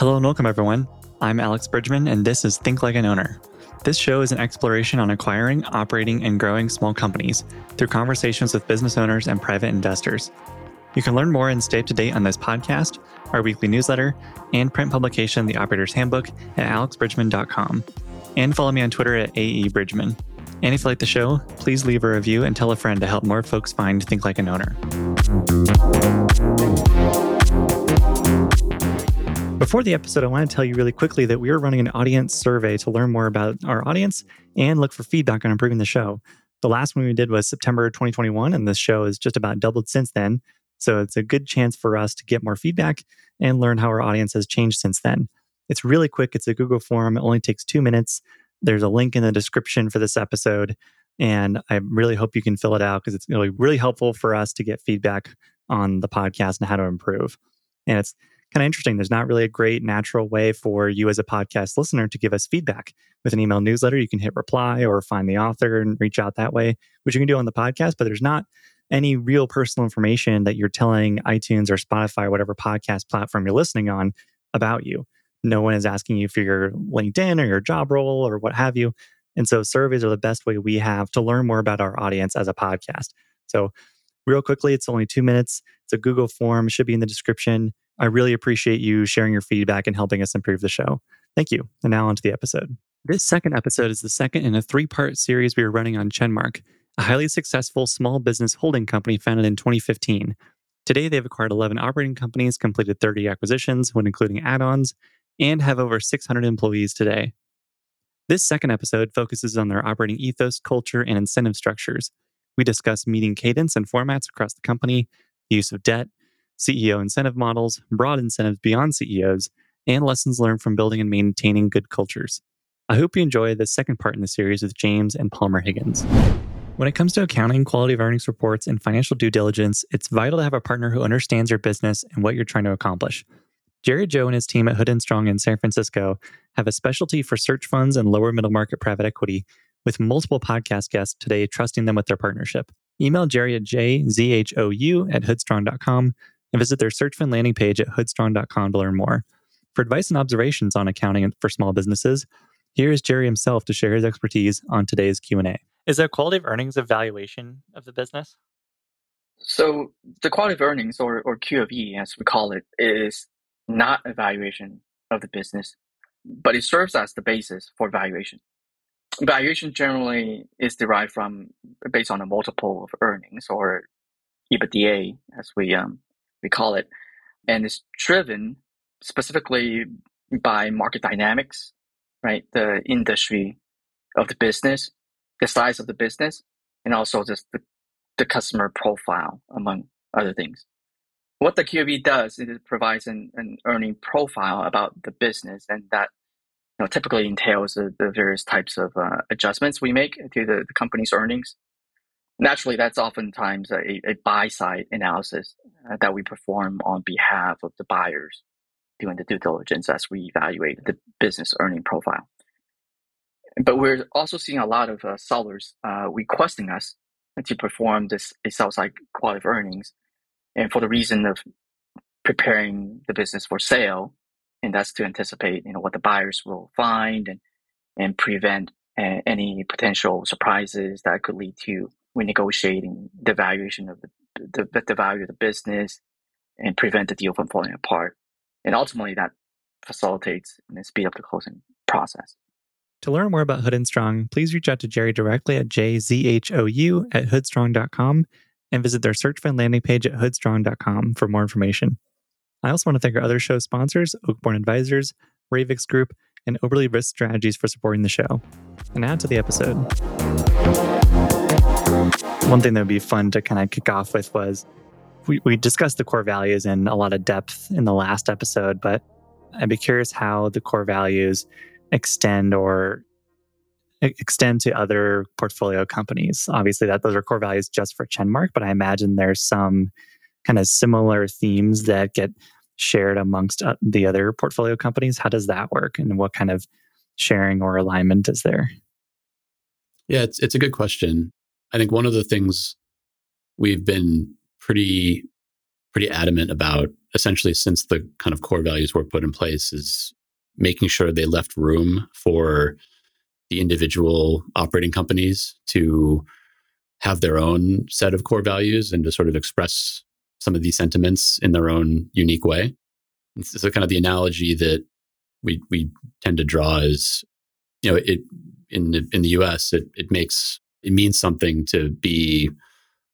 Hello and welcome, everyone. I'm Alex Bridgman, and this is Think Like an Owner. This show is an exploration on acquiring, operating, and growing small companies through conversations with business owners and private investors. You can learn more and stay up to date on this podcast, our weekly newsletter, and print publication, The Operator's Handbook, at alexbridgman.com. And follow me on Twitter at AEBridgman. And if you like the show, please leave a review and tell a friend to help more folks find Think Like an Owner. Before the episode, I want to tell you really quickly that we are running an audience survey to learn more about our audience and look for feedback on improving the show. The last one we did was September 2021, and this show has just about doubled since then. So it's a good chance for us to get more feedback and learn how our audience has changed since then. It's really quick. It's a Google form. It only takes two minutes. There's a link in the description for this episode. And I really hope you can fill it out because it's really, really helpful for us to get feedback on the podcast and how to improve. And it's kind of interesting. There's not really a great natural way for you as a podcast listener to give us feedback. With an email newsletter, you can hit reply or find the author and reach out that way, which you can do on the podcast, but there's not any real personal information that you're telling iTunes or Spotify, or whatever podcast platform you're listening on about you. No one is asking you for your LinkedIn or your job role or what have you. And so surveys are the best way we have to learn more about our audience as a podcast. So, real quickly, it's only two minutes. It's a Google form, should be in the description. I really appreciate you sharing your feedback and helping us improve the show. Thank you. And now on to the episode. This second episode is the second in a three part series we are running on Chenmark, a highly successful small business holding company founded in 2015. Today, they've acquired 11 operating companies, completed 30 acquisitions when including add ons, and have over 600 employees today. This second episode focuses on their operating ethos, culture, and incentive structures. We discuss meeting cadence and formats across the company, the use of debt, CEO incentive models, broad incentives beyond CEOs, and lessons learned from building and maintaining good cultures. I hope you enjoy the second part in the series with James and Palmer Higgins. When it comes to accounting, quality of earnings reports, and financial due diligence, it's vital to have a partner who understands your business and what you're trying to accomplish. Jerry Zhou and his team at Hood and Strong in San Francisco have a specialty for search funds and lower middle market private equity, with multiple podcast guests today trusting them with their partnership. Email Jerry at jzhou at hoodstrong.com and visit their search fund landing page at hoodstrong.com to learn more. For advice and observations on accounting for small businesses, here is Jerry himself to share his expertise on today's Q&A. Is there quality of earnings evaluation of the business? So the quality of earnings or, or QOE as we call it is not evaluation of the business, but it serves as the basis for valuation. Valuation generally is derived from based on a multiple of earnings or EBITDA as we um, we call it, and it's driven specifically by market dynamics, right? The industry of the business, the size of the business, and also just the, the customer profile, among other things. What the QOE does is it provides an, an earning profile about the business, and that you know, typically entails the, the various types of uh, adjustments we make to the, the company's earnings naturally, that's oftentimes a, a buy side analysis uh, that we perform on behalf of the buyers doing the due diligence as we evaluate the business earning profile. But we're also seeing a lot of uh, sellers uh, requesting us to perform this a sell side quality of earnings, and for the reason of preparing the business for sale, and that's to anticipate you know what the buyers will find and and prevent uh, any potential surprises that could lead to renegotiating the valuation of the, the, the value of the business and prevent the deal from falling apart. And ultimately, that facilitates and speed up the closing process. To learn more about Hood and Strong, please reach out to Jerry directly at jzhou at hoodstrong.com and visit their search fund landing page at hoodstrong.com for more information. I also want to thank our other show sponsors, Oakborn Advisors, Ravix Group, and Oberly Risk Strategies for supporting the show. And now to the episode. One thing that would be fun to kind of kick off with was we, we discussed the core values in a lot of depth in the last episode, but I'd be curious how the core values extend or extend to other portfolio companies. Obviously, that those are core values just for Chenmark, but I imagine there's some kind of similar themes that get shared amongst uh, the other portfolio companies. How does that work, and what kind of sharing or alignment is there? Yeah, it's it's a good question. I think one of the things we've been pretty pretty adamant about essentially since the kind of core values were put in place is making sure they left room for the individual operating companies to have their own set of core values and to sort of express some of these sentiments in their own unique way. So kind of the analogy that we we tend to draw is, you know, it in the, in the U.S. it it makes it means something to be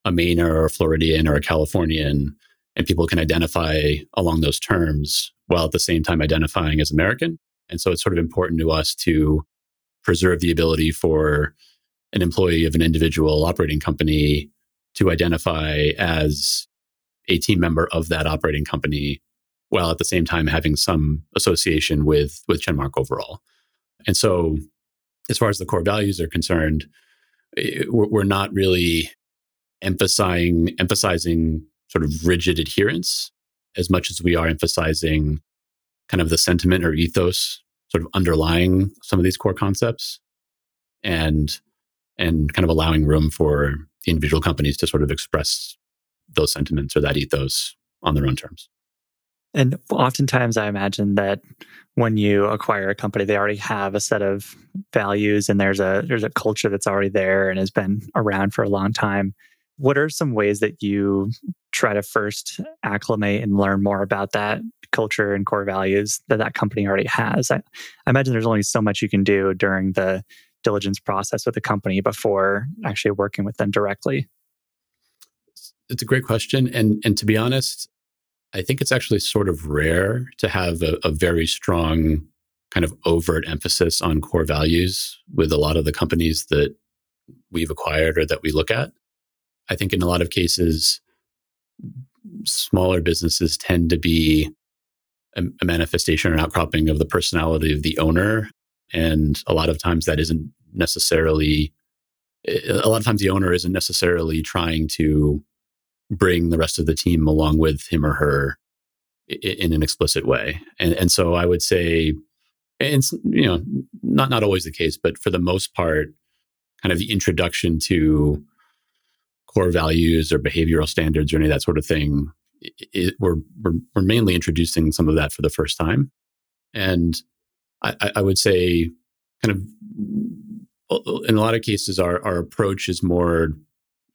a Mainer or a Floridian or a Californian, and people can identify along those terms while at the same time identifying as American. And so it's sort of important to us to preserve the ability for an employee of an individual operating company to identify as a team member of that operating company while at the same time having some association with with Chenmark overall. And so as far as the core values are concerned, eh, we're not really emphasizing emphasizing sort of rigid adherence as much as we are emphasizing kind of the sentiment or ethos sort of underlying some of these core concepts and and kind of allowing room for individual companies to sort of express those sentiments or that ethos on their own terms. And oftentimes, I imagine that when you acquire a company, they already have a set of values, and there's a there's a culture that's already there and has been around for a long time. What are some ways that you try to first acclimate and learn more about that culture and core values that that company already has? I, I imagine there's only so much you can do during the diligence process with a company before actually working with them directly. It's a great question, and and to be honest, I think it's actually sort of rare to have a, a very strong kind of overt emphasis on core values with a lot of the companies that we've acquired or that we look at. I think in a lot of cases, smaller businesses tend to be a, a manifestation or an outcropping of the personality of the owner. And a lot of times that isn't necessarily, a lot of times the owner isn't necessarily trying to bring the rest of the team along with him or her in an explicit way. And, and so I would say, and you know, not, not always the case, but for the most part, kind of the introduction to core values or behavioral standards or any of that sort of thing, it, it, we're, we're, we're mainly introducing some of that for the first time. And I, I would say, kind of, in a lot of cases, our, our approach is more,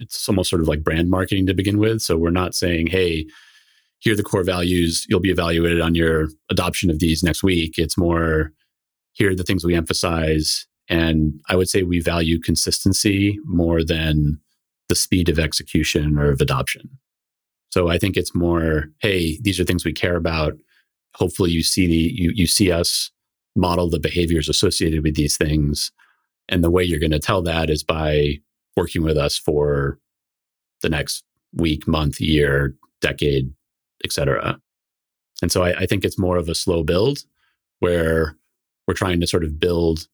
it's almost sort of like brand marketing to begin with. So we're not saying, hey, here are the core values. You'll be evaluated on your adoption of these next week. It's more, here are the things we emphasize. And I would say we value consistency more than the speed of execution or of adoption. So I think it's more, hey, these are things we care about. Hopefully you see the you you see us model the behaviors associated with these things. And the way you're going to tell that is by working with us for the next week, month, year, decade, etc. And so I, I think it's more of a slow build where we're trying to sort of build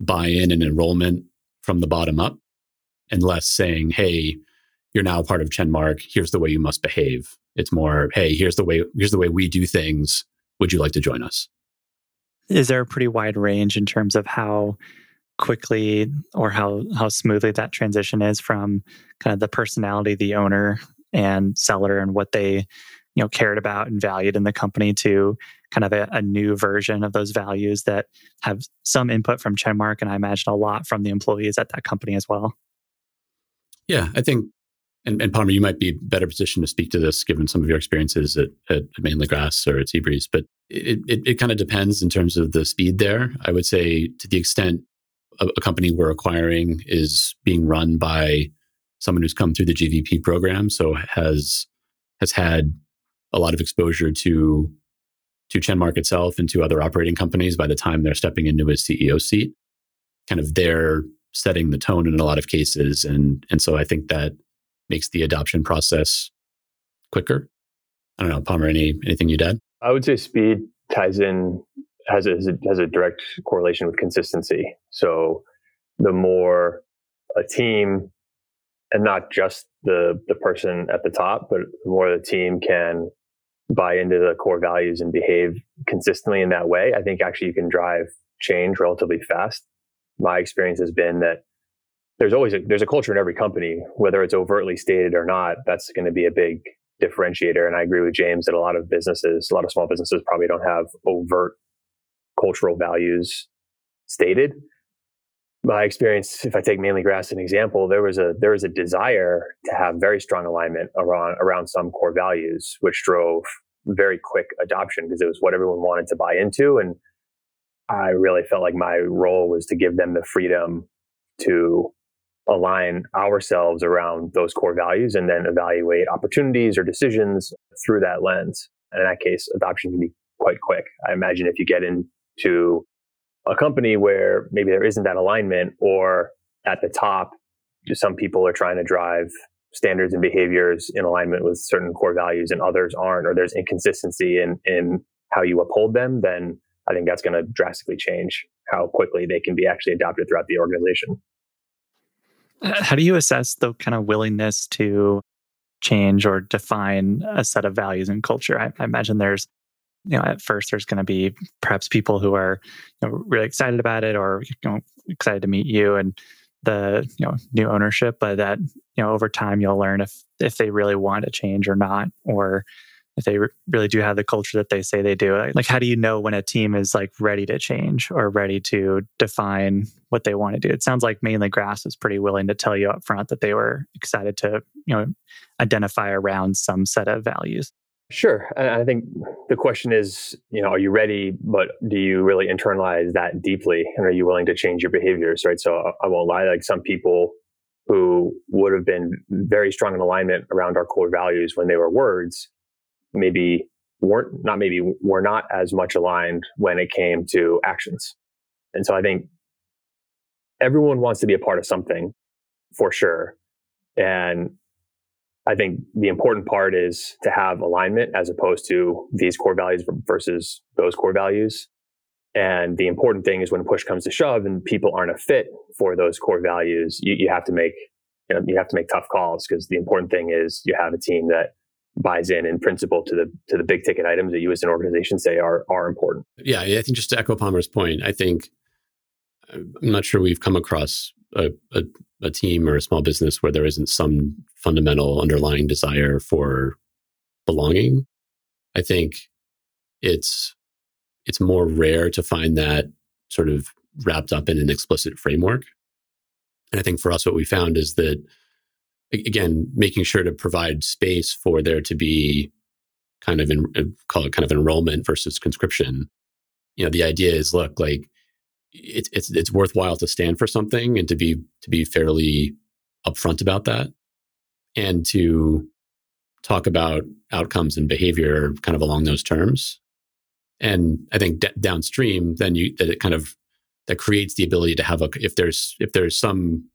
buy-in and enrollment from the bottom up and less saying, hey, you're now part of Chenmark. Here's the way you must behave. It's more, hey, here's the way here's the way we do things. Would you like to join us? Is there a pretty wide range in terms of how quickly or how how smoothly that transition is from kind of the personality the owner and seller and what they you know cared about and valued in the company to kind of a, a, new version of those values that have some input from Chenmark and I imagine a lot from the employees at that company as well. Yeah, I think, and, and Palmer, you might be better positioned to speak to this given some of your experiences at, at Mainely Grass or at Seabreeze, but it, it, it kind of depends in terms of the speed there. I would say to the extent a, a company we're acquiring is being run by someone who's come through the GVP program, so has has had a lot of exposure to to Chenmark itself and to other operating companies by the time they're stepping into a CEO seat. Kind of their setting the tone in a lot of cases. And, and so I think that makes the adoption process quicker. I don't know, Palmer, any, anything you'd add? I would say speed ties in, has a, has a direct correlation with consistency. So the more a team, and not just the, the person at the top, but the more the team can buy into the core values and behave consistently in that way, I think actually you can drive change relatively fast my experience has been that there's always a, there's a culture in every company, whether it's overtly stated or not. That's going to be a big differentiator. And I agree with James that a lot of businesses, a lot of small businesses probably don't have overt cultural values stated. My experience, if I take Mainely Grass as an example, there was a there was a desire to have very strong alignment around around some core values, which drove very quick adoption because it was what everyone wanted to buy into. And I really felt like my role was to give them the freedom to align ourselves around those core values and then evaluate opportunities or decisions through that lens. And in that case, adoption can be quite quick. I imagine if you get into a company where maybe there isn't that alignment or at the top, some people are trying to drive standards and behaviors in alignment with certain core values and others aren't, or there's inconsistency in, in how you uphold them, then I think that's going to drastically change how quickly they can be actually adopted throughout the organization. How do you assess the kind of willingness to change or define a set of values and culture? I, I imagine there's, you know, at first there's going to be perhaps people who are you know, really excited about it or you know excited to meet you and the you know new ownership, but that you know over time you'll learn if if they really want to change or not, or if they re- really do have the culture that they say they do. Like, how do you know when a team is like ready to change or ready to define what they want to do? It sounds like Mainely Grass is pretty willing to tell you up front that they were excited to, you know, identify around some set of values. Sure. And I think the question is, you know, are you ready, but do you really internalize that deeply? And are you willing to change your behaviors? Right. So uh, I won't lie, like some people who would have been very strong in alignment around our core values when they were words maybe weren't not maybe were not as much aligned when it came to actions. And so I think everyone wants to be a part of something for sure. And I think the important part is to have alignment as opposed to these core values versus those core values. And the important thing is when push comes to shove and people aren't a fit for those core values, you, you have to make you, know, you have to make tough calls because the important thing is you have a team that buys in in principle to the to the big ticket items that you as an organization say are are important. Yeah, I think just to echo Palmer's point, I think uh, I'm not sure we've come across a, a, a team or a small business where there isn't some fundamental underlying desire for belonging. I think it's it's more rare to find that sort of wrapped up in an explicit framework. And I think for us, what we found is that again, making sure to provide space for there to be kind of in, uh, call it kind of enrollment versus conscription. You know, the idea is, look, like it's it's it's worthwhile to stand for something and to be to be fairly upfront about that, and to talk about outcomes and behavior kind of along those terms. And I think d- downstream, then you that it kind of that creates the ability to have a if there's if there's some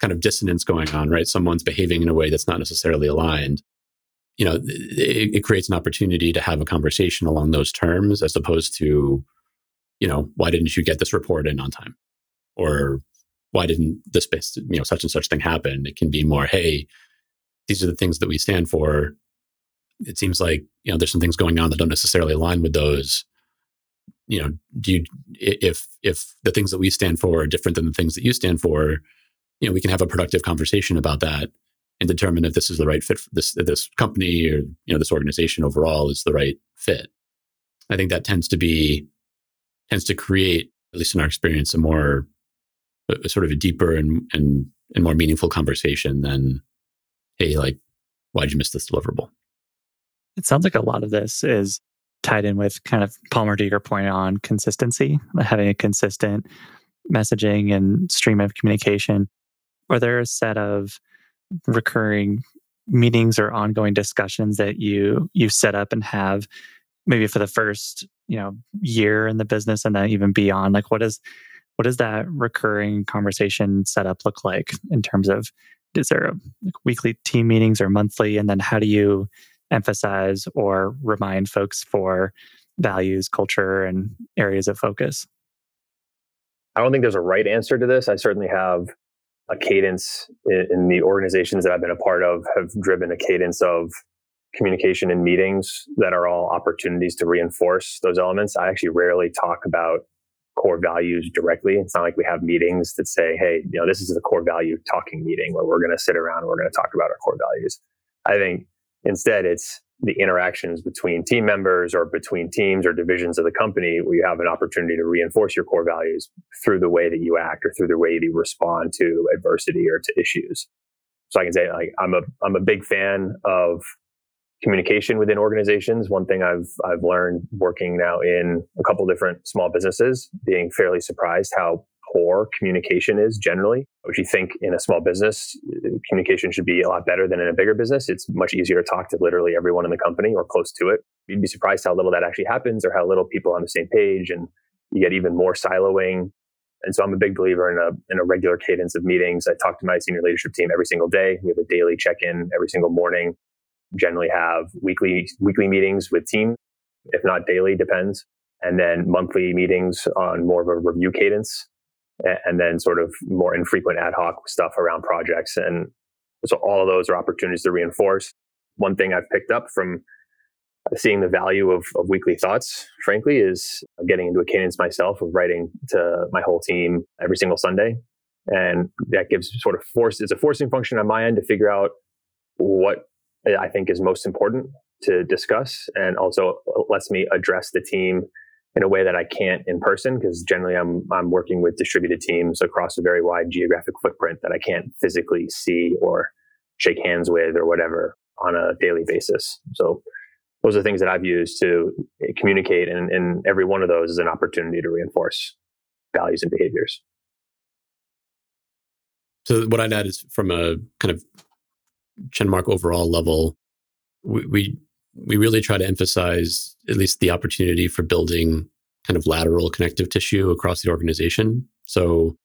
kind of dissonance going on, right? Someone's behaving in a way that's not necessarily aligned. You know, it, it creates an opportunity to have a conversation along those terms as opposed to, you know, why didn't you get this report in on time? Or why didn't this, you know, such and such thing happen? It can be more, hey, these are the things that we stand for. It seems like, you know, there's some things going on that don't necessarily align with those you know do you if if the things that we stand for are different than the things that you stand for you know we can have a productive conversation about that and determine if this is the right fit for this this company or you know this organization overall is the right fit i think that tends to be tends to create at least in our experience a more a, sort of a deeper and, and and more meaningful conversation than hey like why'd you miss this deliverable? It sounds like a lot of this is tied in with kind of palmer to your point on consistency having a consistent messaging and stream of communication. Are there a set of recurring meetings or ongoing discussions that you you set up and have maybe for the first you know year in the business and then even beyond? Like what is what does that recurring conversation setup look like in terms of is there a, like weekly team meetings or monthly? And then how do you emphasize or remind folks for values culture and areas of focus? I don't think there's a right answer to this. I certainly have a cadence in, in, the organizations that I've been a part of have driven a cadence of communication and meetings that are all opportunities to reinforce those elements. I actually rarely talk about core values directly. It's not like we have meetings that say, hey, you know, this is the core value talking meeting where we're going to sit around and we're going to talk about our core values. I think Instead, it's the interactions between team members or between teams or divisions of the company where you have an opportunity to reinforce your core values through the way that you act or through the way that you respond to adversity or to issues. So I can say like I'm a I'm a big fan of communication within organizations. One thing I've I've learned working now in a couple different small businesses, being fairly surprised how poor communication is generally. Which you think in a small business, communication should be a lot better than in a bigger business. It's much easier to talk to literally everyone in the company or close to it. You'd be surprised how little that actually happens or how little people are on the same page and you get even more siloing. And so I'm a big believer in a in a regular cadence of meetings. I talk to my senior leadership team every single day. We have a daily check-in every single morning. Generally have weekly weekly meetings with team, if not daily, depends. And then monthly meetings on more of a review cadence and then sort of more infrequent ad hoc stuff around projects. And so all of those are opportunities to reinforce. One thing I've picked up from seeing the value of, of weekly thoughts, frankly, is getting into a cadence myself of writing to my whole team every single Sunday. And that gives sort of force, it's a forcing function on my end to figure out what I think is most important to discuss and also lets me address the team in a way that I can't in person because generally I'm I'm working with distributed teams across a very wide geographic footprint that I can't physically see or shake hands with or whatever on a daily basis. So those are things that I've used to communicate and, and every one of those is an opportunity to reinforce values and behaviors. So what I'd add is from a kind of Chenmark overall level, we, we we really try to emphasize at least the opportunity for building kind of lateral connective tissue across the organization. So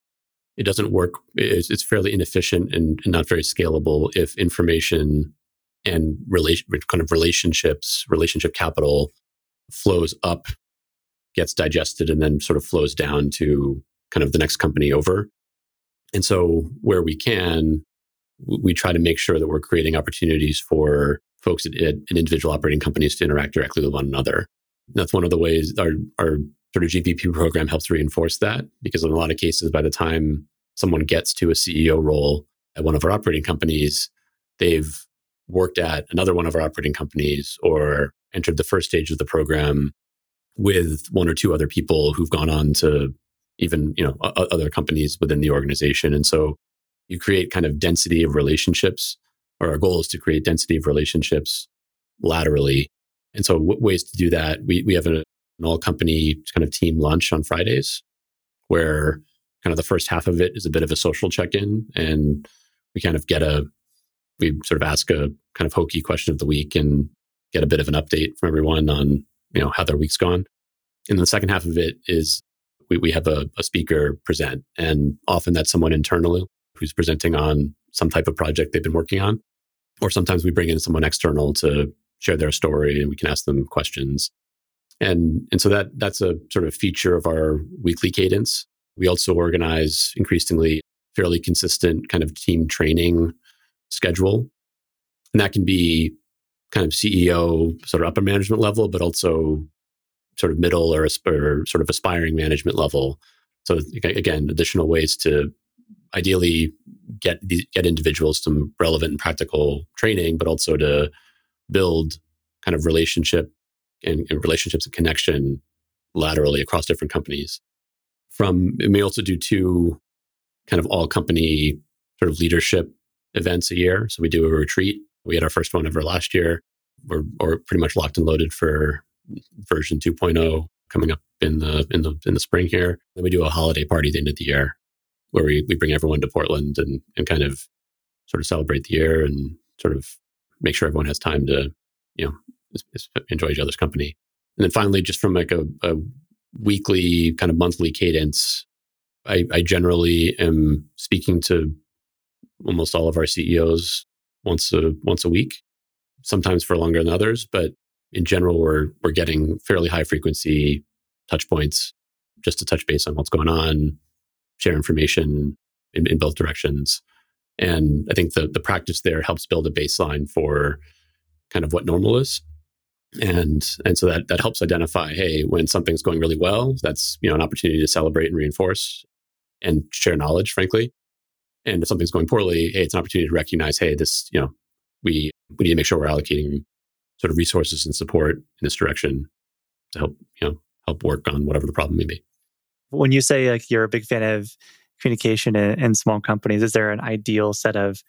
it doesn't work. It's, it's fairly inefficient and, and, not very scalable if information and relation, kind of relationships, relationship capital flows up, gets digested, and then sort of flows down to kind of the next company over. And so where we can, we try to make sure that we're creating opportunities for folks at, at, individual operating companies to interact directly with one another. That's one of the ways our, our sort of GVP program helps reinforce that because in a lot of cases, by the time someone gets to a CEO role at one of our operating companies, they've worked at another one of our operating companies or entered the first stage of the program with one or two other people who've gone on to even you know other companies within the organization and so you create kind of density of relationships or our goal is to create density of relationships laterally. And so w- ways to do that, we, we have an, all company kind of team lunch on Fridays where kind of the first half of it is a bit of a social check-in and we kind of get a, we sort of ask a kind of hokey question of the week and get a bit of an update from everyone on, you know, how their week's gone. And the second half of it is we, we have a, a speaker present and often that's someone internally who's presenting on some type of project they've been working on. Or sometimes we bring in someone external to share their story and we can ask them questions. And, and so that, that's a sort of feature of our weekly cadence. We also organize increasingly fairly consistent kind of team training schedule. And that can be kind of CEO, sort of upper management level, but also sort of middle or, or sort of aspiring management level. So again, additional ways to ideally get get individuals some relevant and practical training, but also to build kind of relationship and, and relationships and connection laterally across different companies. From we may also do two kind of all company sort of leadership events a year. So we do a retreat. We had our first one ever last year. We're, we're pretty much locked and loaded for version 2.0 coming up in the in the in the spring here. Then we do a holiday party at the end of the year where we, we bring everyone to Portland and, and kind of sort of celebrate the year and sort of make sure everyone has time to, you know, enjoy each other's company. And then finally, just from like a, a weekly kind of monthly cadence, I, I generally am speaking to almost all of our CEOs once a once a week, sometimes for longer than others, but in general, we're we're getting fairly high frequency touch points just to touch base on what's going on, share information in, in both directions. And I think the, the practice there helps build a baseline for kind of what normal is. And, and so that, that helps identify, hey, when something's going really well, that's, you know, an opportunity to celebrate and reinforce and share knowledge, frankly. And if something's going poorly, hey, it's an opportunity to recognize, hey, this, you know, we we need to make sure we're allocating sort of resources and support in this direction to help, you know, help work on whatever the problem may be. When you say like you're a big fan of communication in, in small companies, is there an ideal set of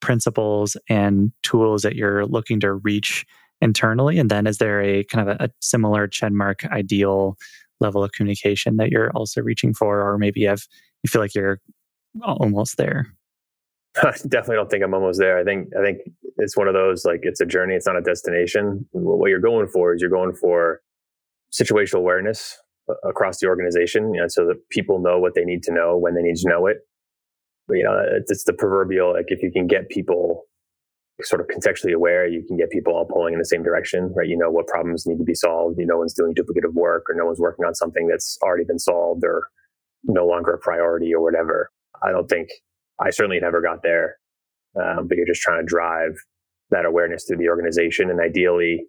principles and tools that you're looking to reach internally? And then is there a kind of a, a similar Chenmark ideal level of communication that you're also reaching for, or maybe you have you feel like you're almost there? I definitely don't think I'm almost there. I think I think it's one of those like it's a journey, it's not a destination. What you're going for is you're going for situational awareness across the organization, you know, so that people know what they need to know when they need to know it. But, you know, it's, the proverbial like if you can get people sort of contextually aware, you can get people all pulling in the same direction, right? You know what problems need to be solved. You know, no one's doing duplicative work or no one's working on something that's already been solved or no longer a priority or whatever. I don't think I certainly never got there, um, but you're just trying to drive that awareness through the organization and ideally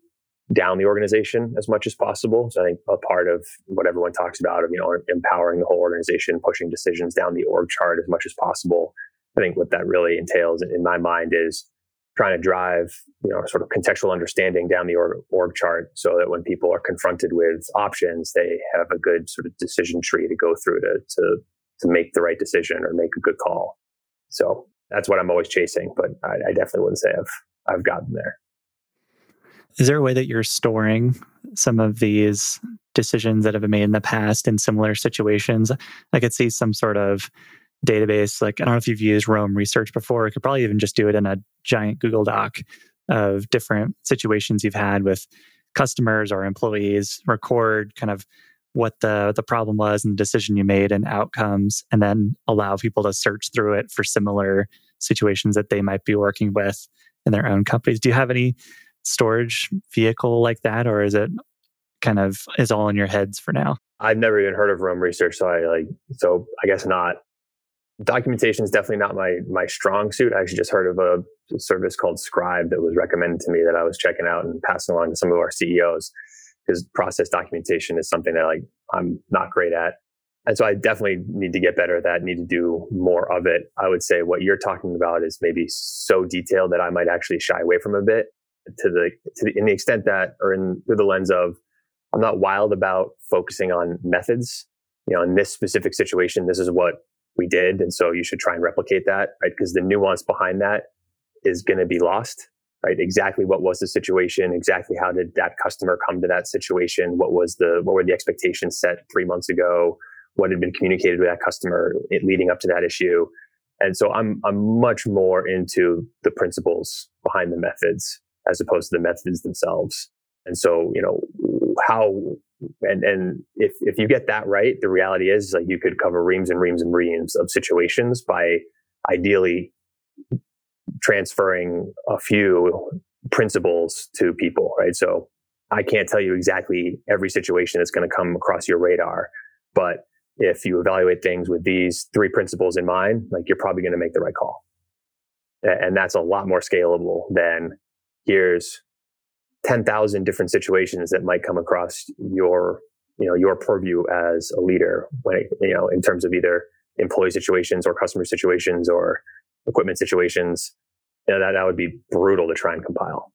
down the organization as much as possible. So I think a part of what everyone talks about of, you know, empowering the whole organization, pushing decisions down the org chart as much as possible. I think what that really entails in my mind is trying to drive, you know, sort of contextual understanding down the org, org chart so that when people are confronted with options, they have a good sort of decision tree to go through to, to, to make the right decision or make a good call. So that's what I'm always chasing, but I, I definitely wouldn't say I've, I've gotten there. Is there a way that you're storing some of these decisions that have been made in the past in similar situations? I could see some sort of database. Like, I don't know if you've used Roam Research before. You could probably even just do it in a giant Google Doc of different situations you've had with customers or employees, record kind of what the the problem was and the decision you made and outcomes and then allow people to search through it for similar situations that they might be working with in their own companies do you have any storage vehicle like that, or is it kind of is all in your heads for now? I've never even heard of Roam Research, so I like so I guess not. Documentation is definitely not my my strong suit. I actually just heard of a service called Scribe that was recommended to me that I was checking out and passing along to some of our CEOs because process documentation is something that like I'm not great at. And so I definitely need to get better at that, need to do more of it. I would say what you're talking about is maybe so detailed that I might actually shy away from a bit to the to the in the extent that or in through the lens of I'm not wild about focusing on methods. You know, in this specific situation, this is what we did, and so you should try and replicate that, right? Because the nuance behind that is going to be lost, right? Exactly what was the situation? Exactly how did that customer come to that situation? What was the what were the expectations set three months ago? What had been communicated with that customer leading up to that issue? And so I'm I'm much more into the principles behind the methods as opposed to the methods themselves. And so, you know, how and and if if you get that right, the reality is like you could cover reams and reams and reams of situations by ideally transferring a few principles to people, right? So I can't tell you exactly every situation that's going to come across your radar, but if you evaluate things with these three principles in mind, like you're probably going to make the right call. And that's a lot more scalable than here's 10,000 different situations that might come across your, you know, your purview as a leader when, you know, in terms of either employee situations or customer situations or equipment situations. You know, that, that would be brutal to try and compile.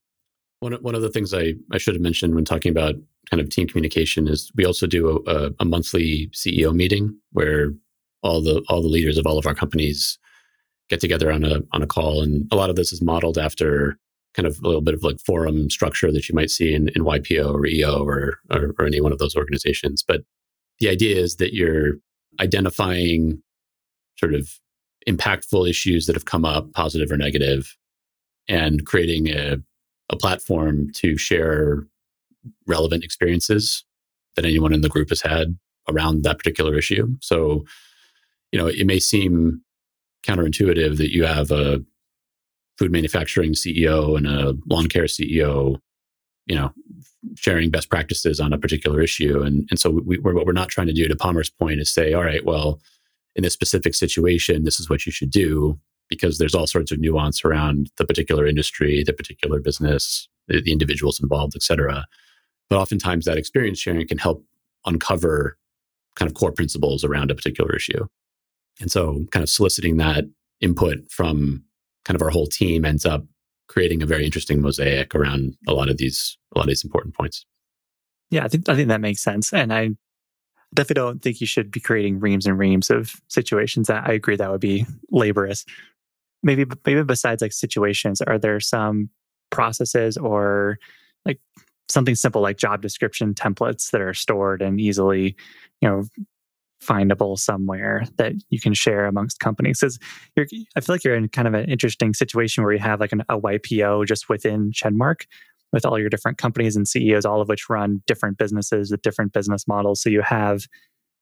One, one of the things I, I should have mentioned when talking about kind of team communication is we also do a, a monthly CEO meeting where all the all the leaders of all of our companies get together on a on a call, and a lot of this is modeled after kind of a little bit of like forum structure that you might see in, in YPO or EO or, or, or any one of those organizations. But the idea is that you're identifying sort of impactful issues that have come up, positive or negative, and creating a, a platform to share relevant experiences that anyone in the group has had around that particular issue. So, you know, it may seem counterintuitive that you have a food manufacturing CEO and a lawn care CEO, you know, sharing best practices on a particular issue. And, and so we, we're, what we're not trying to do to Palmer's point is say, all right, well, in this specific situation, this is what you should do because there's all sorts of nuance around the particular industry, the particular business, the, the individuals involved, et cetera. But oftentimes that experience sharing can help uncover kind of core principles around a particular issue. And so kind of soliciting that input from kind of our whole team ends up creating a very interesting mosaic around a lot of these a lot of these important points. Yeah, I think I think that makes sense, and I definitely don't think you should be creating reams and reams of situations. That I agree that would be laborious. Maybe maybe besides like situations, are there some processes or like something simple like job description templates that are stored and easily, you know, findable somewhere that you can share amongst companies because I feel like you're in kind of an interesting situation where you have like an, a YPO just within Chenmark with all your different companies and CEOs, all of which run different businesses with different business models. So you have,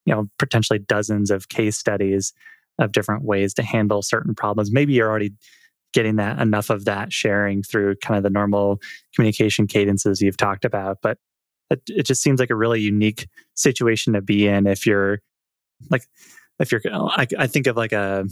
you know, potentially dozens of case studies of different ways to handle certain problems. Maybe you're already getting that enough of that sharing through kind of the normal communication cadences you've talked about, but it, it just seems like a really unique situation to be in if you're like if you're oh, I, I think of like a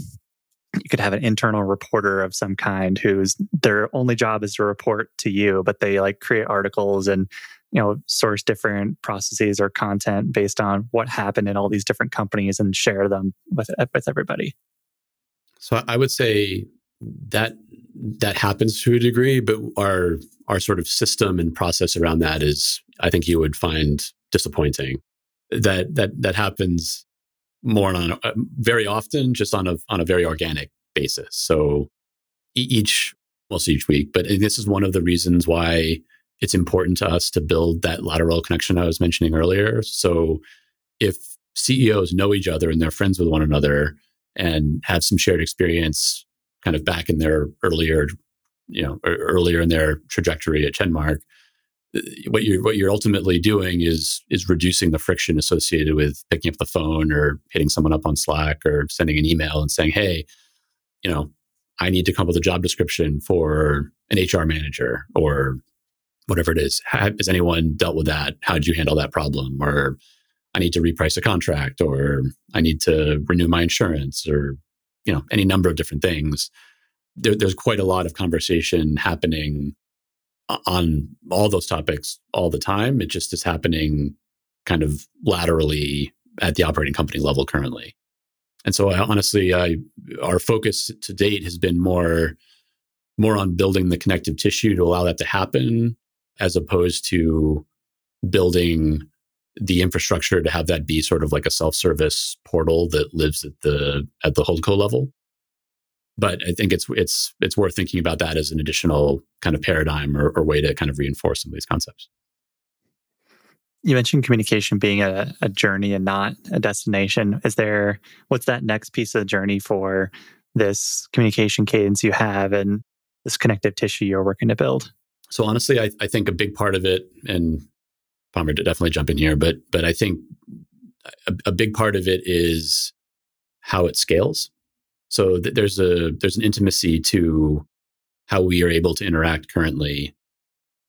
you could have an internal reporter of some kind whose their only job is to report to you but they like create articles and you know source different processes or content based on what happened in all these different companies and share them with with everybody. So i would say that that happens to a degree but our our sort of system and process around that is i think you would find disappointing. That that that happens more on a, uh, very often just on a on a very organic basis. So each almost each week, but this is one of the reasons why it's important to us to build that lateral connection I was mentioning earlier. So if CEOs know each other and they're friends with one another and have some shared experience kind of back in their earlier you know earlier in their trajectory at Chenmark, what you're what you're ultimately doing is is reducing the friction associated with picking up the phone or hitting someone up on Slack or sending an email and saying, "Hey, you know, I need to come up with a job description for an HR manager or whatever it is. Has anyone dealt with that? How did you handle that problem? Or I need to reprice a contract, or I need to renew my insurance, or you know, any number of different things." There, there's quite a lot of conversation happening on all those topics all the time. It just is happening kind of laterally at the operating company level currently. And so, I, honestly, I, our focus to date has been more more on building the connective tissue to allow that to happen, as opposed to building the infrastructure to have that be sort of like a self-service portal that lives at the at the holdco level but I think it's it's it's worth thinking about that as an additional kind of paradigm or, or way to kind of reinforce some of these concepts. You mentioned communication being a, a journey and not a destination. Is there what's that next piece of the journey for this communication cadence you have and this connective tissue you're working to build? So honestly, I, I think a big part of it, and Palmer to definitely jump in here, but but I think a, a big part of it is how it scales. So th- there's a there's an intimacy to how we are able to interact currently,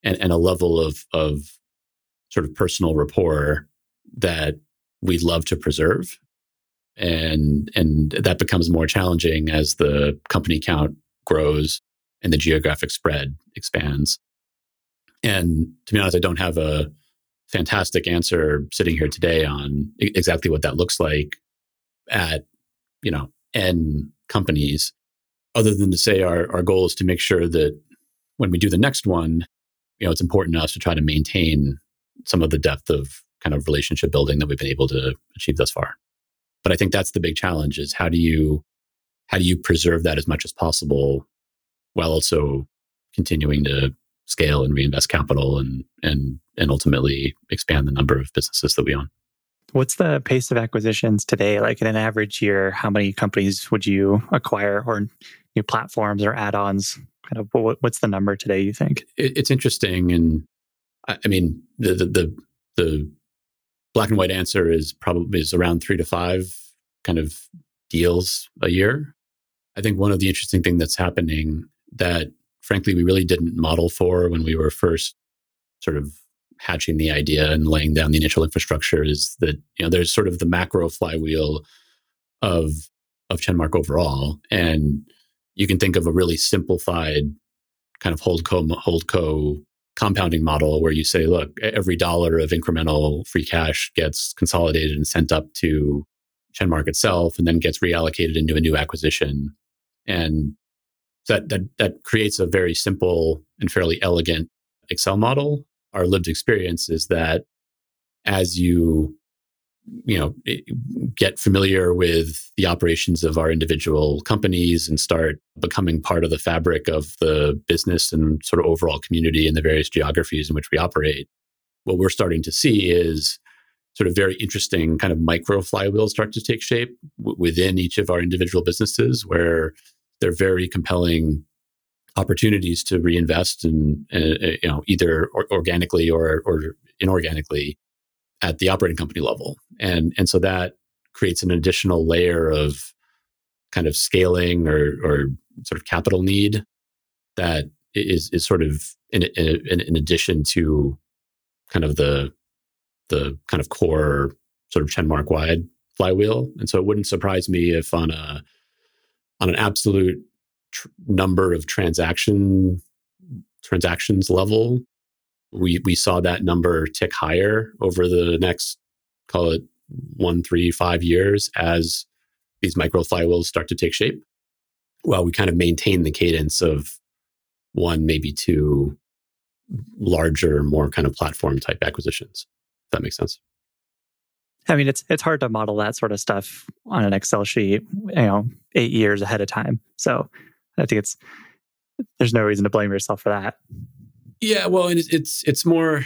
and, and a level of of sort of personal rapport that we'd love to preserve, and and that becomes more challenging as the company count grows and the geographic spread expands. And to be honest, I don't have a fantastic answer sitting here today on exactly what that looks like at you know N companies, other than to say our, our goal is to make sure that when we do the next one, you know, it's important to us to try to maintain some of the depth of kind of relationship building that we've been able to achieve thus far. But I think that's the big challenge is how do you how do you preserve that as much as possible while also continuing to scale and reinvest capital and and and ultimately expand the number of businesses that we own. What's the pace of acquisitions today? Like in an average year, how many companies would you acquire or new platforms or add-ons? Kind of what, what's the number today? You think it, it's interesting, and I, I mean the, the, the the black and white answer is probably is around three to five kind of deals a year. I think one of the interesting thing that's happening that frankly we really didn't model for when we were first sort of hatching the idea and laying down the initial infrastructure is that you know there's sort of the macro flywheel of of Chenmark overall, and you can think of a really simplified kind of hold co hold co compounding model where you say, look, every dollar of incremental free cash gets consolidated and sent up to Chenmark itself, and then gets reallocated into a new acquisition. And that that that creates a very simple and fairly elegant Excel model. Our lived experience is that as you you know get familiar with the operations of our individual companies and start becoming part of the fabric of the business and sort of overall community in the various geographies in which we operate what we're starting to see is sort of very interesting kind of micro flywheels start to take shape w- within each of our individual businesses where they're very compelling opportunities to reinvest in, uh, uh you know either or- organically or, or inorganically at the operating company level and and so that creates an additional layer of kind of scaling or or sort of capital need that is is sort of in, in, in addition to kind of the the kind of core sort of Chenmark wide flywheel. And so it wouldn't surprise me if on a on an absolute tr- number of transaction transactions level, we we saw that number tick higher over the next call it one, three, five years as these micro flywheels start to take shape. Well, we kind of maintain the cadence of one, maybe two larger, more kind of platform type acquisitions. If that makes sense. I mean, it's it's hard to model that sort of stuff on an Excel sheet, you know, eight years ahead of time. So I think it's there's no reason to blame yourself for that. Yeah, well, and it's it's, more.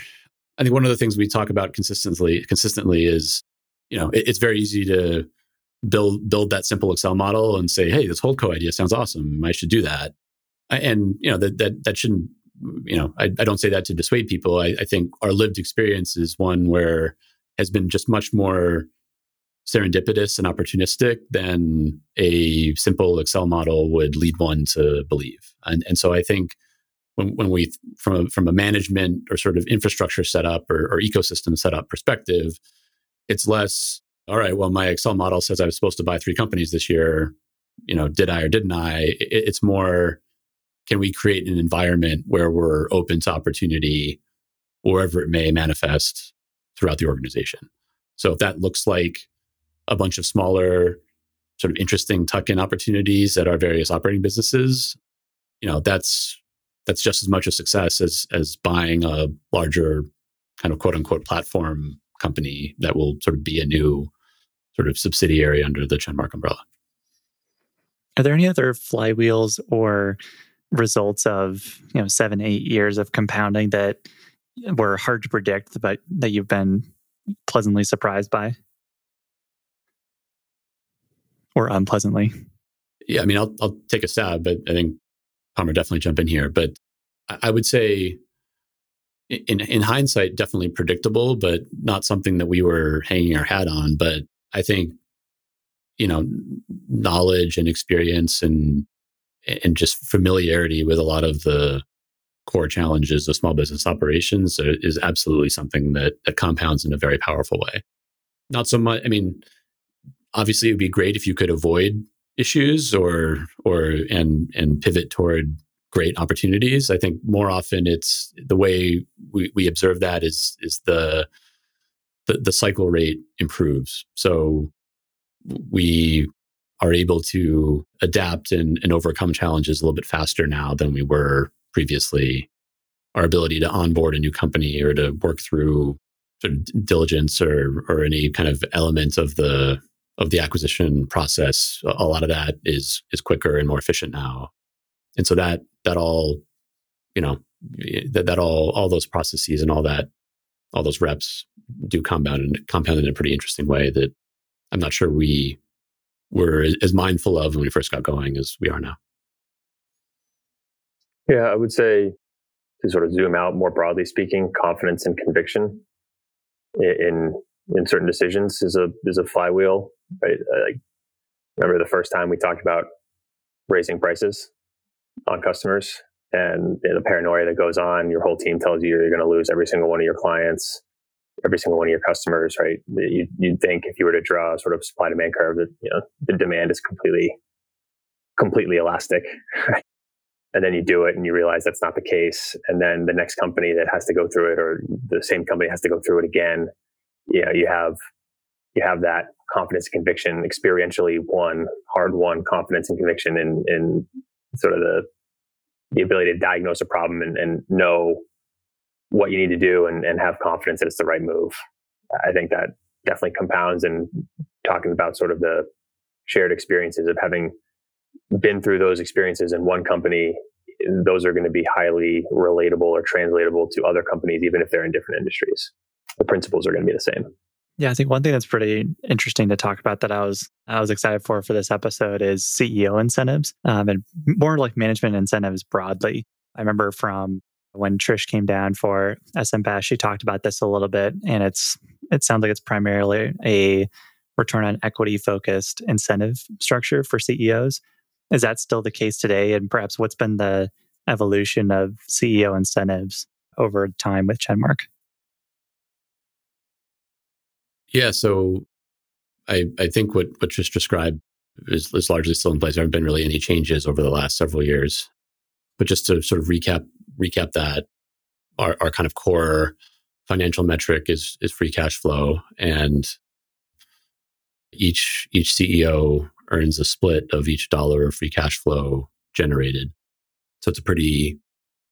I think one of the things we talk about consistently consistently is, you know, it, it's very easy to build build that simple Excel model and say, hey, this Holdco idea sounds awesome. I should do that. And you know that that that shouldn't you know, I, I don't say that to dissuade people. I, I think our lived experience is one where has been just much more serendipitous and opportunistic than a simple Excel model would lead one to believe. And and so I think when, when we from a, from a management or sort of infrastructure setup or, or ecosystem setup perspective, it's less all right. Well, my Excel model says I was supposed to buy three companies this year. You know, did I or didn't I? It, it's more can we create an environment where we're open to opportunity wherever it may manifest throughout the organization? So if that looks like a bunch of smaller, sort of interesting tuck-in opportunities at our various operating businesses, you know, that's that's just as much a success as as buying a larger kind of quote unquote platform company that will sort of be a new sort of subsidiary under the Chenmark umbrella. Are there any other flywheels or results of you know seven eight years of compounding that were hard to predict but that you've been pleasantly surprised by or unpleasantly? Yeah i mean i'll, I'll take a stab but i think palmer definitely jump in here. But i would say in, in hindsight definitely predictable but not something that we were hanging our hat on. But i think you know knowledge and experience and and just familiarity with a lot of the core challenges of small business operations is absolutely something that, that compounds in a very powerful way. Not so much, I mean, obviously it would be great if you could avoid issues or or and and pivot toward great opportunities. I think more often it's the way we, we observe that is is the, the the cycle rate improves. So we are able to adapt and, and overcome challenges a little bit faster now than we were previously. Our ability to onboard a new company or to work through sort of diligence or or any kind of element of the of the acquisition process, a lot of that is is quicker and more efficient now. And so that that all, you know, that that all all those processes and all that all those reps do compound and compound in a pretty interesting way that I'm not sure we were as mindful of when we first got going as we are now. Yeah, I would say to sort of zoom out more broadly speaking, confidence and conviction in in certain decisions is a is a flywheel. Right? Uh, I remember the first time we talked about raising prices on customers and the paranoia that goes on. Your whole team tells you you're going to lose every single one of your clients every single one of your customers, right? You, would think if you were to draw a sort of supply demand curve that you know the demand is completely completely elastic, right? And then you do it and you realize that's not the case. And then the next company that has to go through it or the same company has to go through it again, you know, you have you have that confidence and conviction experientially won, hard won confidence and conviction in in sort of the the ability to diagnose a problem and, and know what you need to do and, and have confidence that it's the right move. I think that definitely compounds and talking about sort of the shared experiences of having been through those experiences in one company those are going to be highly relatable or translatable to other companies even if they're in different industries the principles are going to be the same yeah i think one thing that's pretty interesting to talk about that i was i was excited for for this episode is ceo incentives um, and more like management incentives broadly i remember from when trish came down for SM she talked about this a little bit and it's it sounds like it's primarily a return on equity focused incentive structure for CEOs. Is that still the case today? And perhaps what's been the evolution of CEO incentives over time with Chenmark? Yeah, so I I think what what just described is, is largely still in place. There haven't been really any changes over the last several years. But just to sort of recap recap that, our, our kind of core financial metric is is free cash flow, and each each CEO earns a split of each dollar of free cash flow generated. So it's a pretty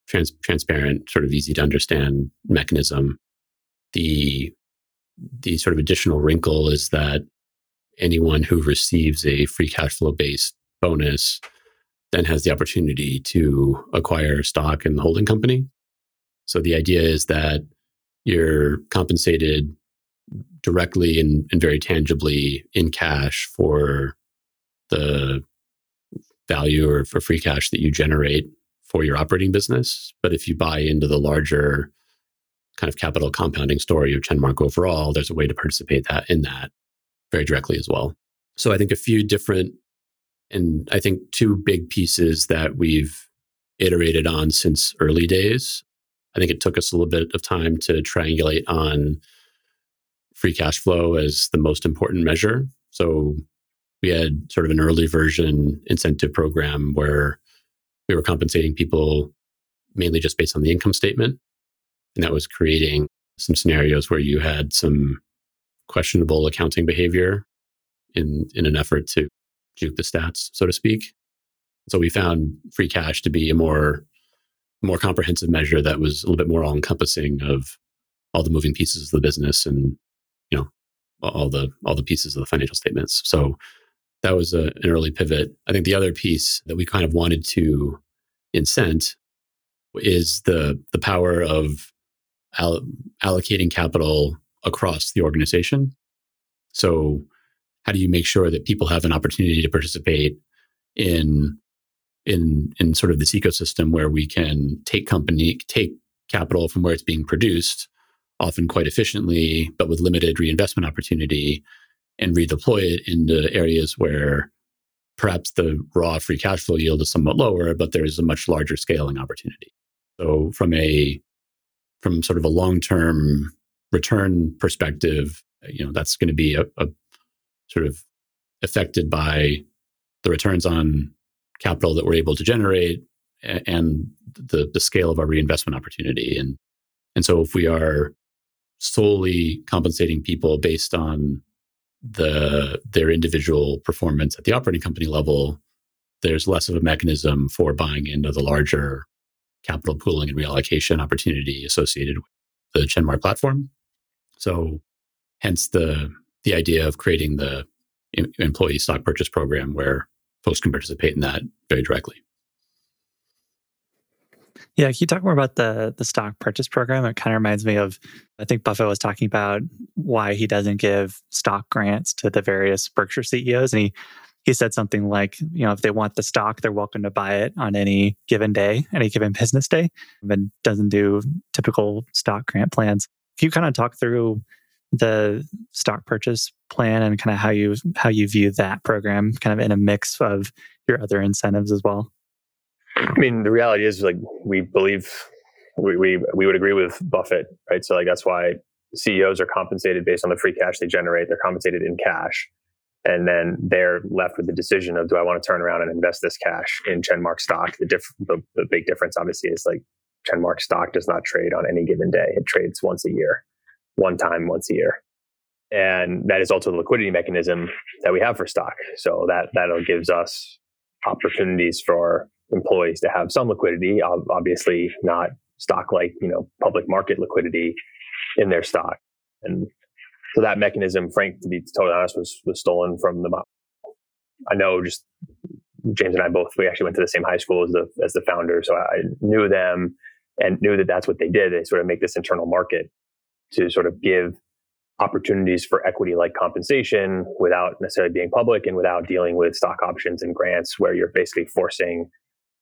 trans- transparent, sort of easy to understand mechanism. The the sort of additional wrinkle is that anyone who receives a free cash flow based bonus then has the opportunity to acquire stock in the holding company. So the idea is that you're compensated directly and, and very tangibly in cash for the value or for free cash that you generate for your operating business. But if you buy into the larger kind of capital compounding story of Chenmark overall, there's a way to participate that in that very directly as well. So I think a few different and I think two big pieces that we've iterated on since early days. I think it took us a little bit of time to triangulate on free cash flow as the most important measure. So we had sort of an early version incentive program where we were compensating people mainly just based on the income statement. And that was creating some scenarios where you had some questionable accounting behavior in, in an effort to juke the stats, so to speak. So we found free cash to be a more more comprehensive measure that was a little bit more all encompassing of all the moving pieces of the business and you know all the all the pieces of the financial statements. So that was a, an early pivot. I think the other piece that we kind of wanted to incent is the the power of all, allocating capital across the organization. So how do you make sure that people have an opportunity to participate in in in sort of this ecosystem where we can take company take capital from where it's being produced often quite efficiently, but with limited reinvestment opportunity, and redeploy it into areas where perhaps the raw free cash flow yield is somewhat lower, but there's a much larger scaling opportunity. So from a from sort of a long-term return perspective, you know, that's going to be a, a sort of affected by the returns on capital that we're able to generate and the the scale of our reinvestment opportunity. And and so if we are solely compensating people based on the their individual performance at the operating company level, there's less of a mechanism for buying into the larger capital pooling and reallocation opportunity associated with the Chenmark platform. So, hence the the idea of creating the employee stock purchase program where folks can participate in that very directly. Yeah, can you talk more about the the stock purchase program? It kind of reminds me of I think Buffett was talking about why he doesn't give stock grants to the various Berkshire CEOs, and he he said something like, you know, if they want the stock, they're welcome to buy it on any given day, any given business day, and doesn't do typical stock grant plans. Can you kind of talk through the stock purchase plan and kind of how you how you view that program, kind of in a mix of your other incentives as well? I mean, the reality is like we believe we, we we would agree with Buffett, right? So like that's why CEOs are compensated based on the free cash they generate. They're compensated in cash. And then they're left with the decision of do I want to turn around and invest this cash in Chenmark stock? The, diff- the, the big difference obviously is like Chenmark stock does not trade on any given day. It trades once a year, one time once a year. And that is also the liquidity mechanism that we have for stock. So that that gives us opportunities for employees to have some liquidity, obviously not stock like, you know, public market liquidity in their stock. And so that mechanism, Frank, to be totally honest, was, was stolen from the, I know just James and I both, we actually went to the same high school as the, as the founder. So I knew them and knew that that's what they did. They sort of make this internal market to sort of give opportunities for equity like compensation without necessarily being public and without dealing with stock options and grants where you're basically forcing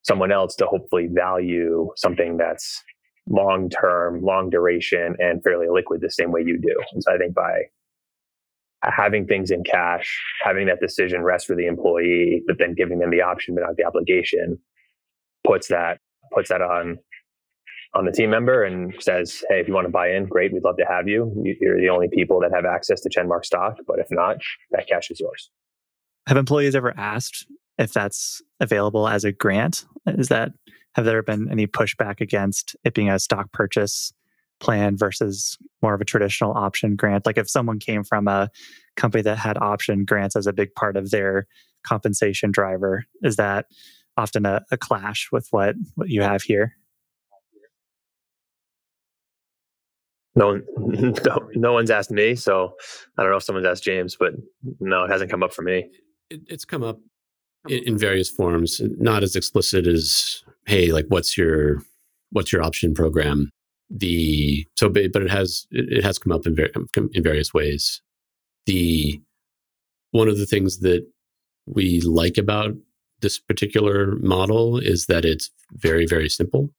someone else to hopefully value something that's long term, long duration, and fairly liquid the same way you do. And so I think by having things in cash, having that decision rest for the employee, but then giving them the option but not the obligation, puts that puts that on on the team member and says, "Hey, if you want to buy in, great. We'd love to have you. You're the only people that have access to Chenmark stock, but if not, that cash is yours." Have employees ever asked if that's available as a grant? Is that have there been any pushback against it being a stock purchase plan versus more of a traditional option grant? Like if someone came from a company that had option grants as a big part of their compensation driver, is that often a, a clash with what what you have here? No no, no, one's asked me, so I don't know if someone's asked James, but no, it hasn't come up for me. It, it's come up in, various forms, not as explicit as, "Hey, like, what's your what's your option program?" The so, but it has it, it has come up in ver- in various ways. The one of the things that we like about this particular model is that it's very very simple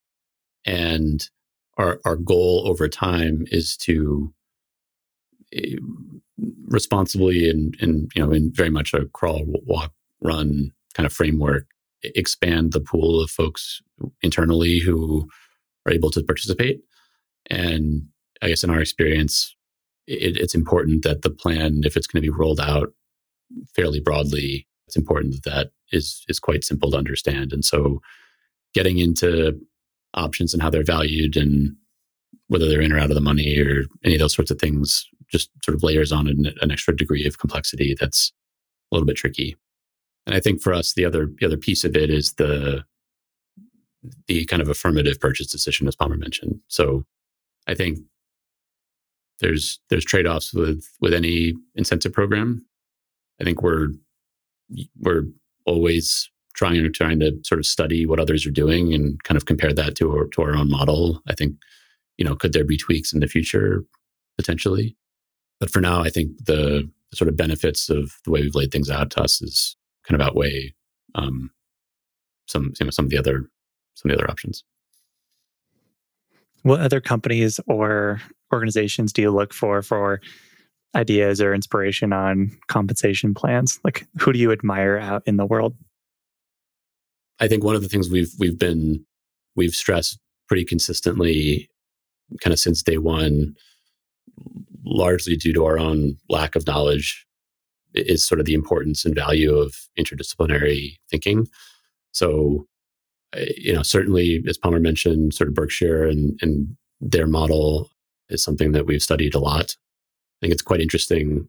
and our our goal over time is to eh, responsibly and and you know in very much a crawl walk run kind of framework expand the pool of folks internally who are able to participate and i guess in our experience it, it's important that the plan if it's going to be rolled out fairly broadly it's important that that is is quite simple to understand and so getting into options and how they're valued and whether they're in or out of the money or any of those sorts of things just sort of layers on an, an extra degree of complexity that's a little bit tricky. And I think for us, the other the other piece of it is the the kind of affirmative purchase decision, as Palmer mentioned. So I think there's there's trade offs with with any incentive program. I think we're we're always trying trying to sort of study what others are doing and kind of compare that to our, to our own model. I think, you know, could there be tweaks in the future potentially? But for now, I think the, the sort of benefits of the way we've laid things out to us is kind of outweigh um, some you know some of the other some of the other options. What other companies or organizations do you look for for ideas or inspiration on compensation plans? Like, who do you admire out in the world? I think one of the things we've we've been we've stressed pretty consistently kind of since day one, largely due to our own lack of knowledge, is sort of the importance and value of interdisciplinary thinking. So, you know, certainly as Palmer mentioned, sort of Berkshire and, and their model is something that we've studied a lot. I think it's quite interesting.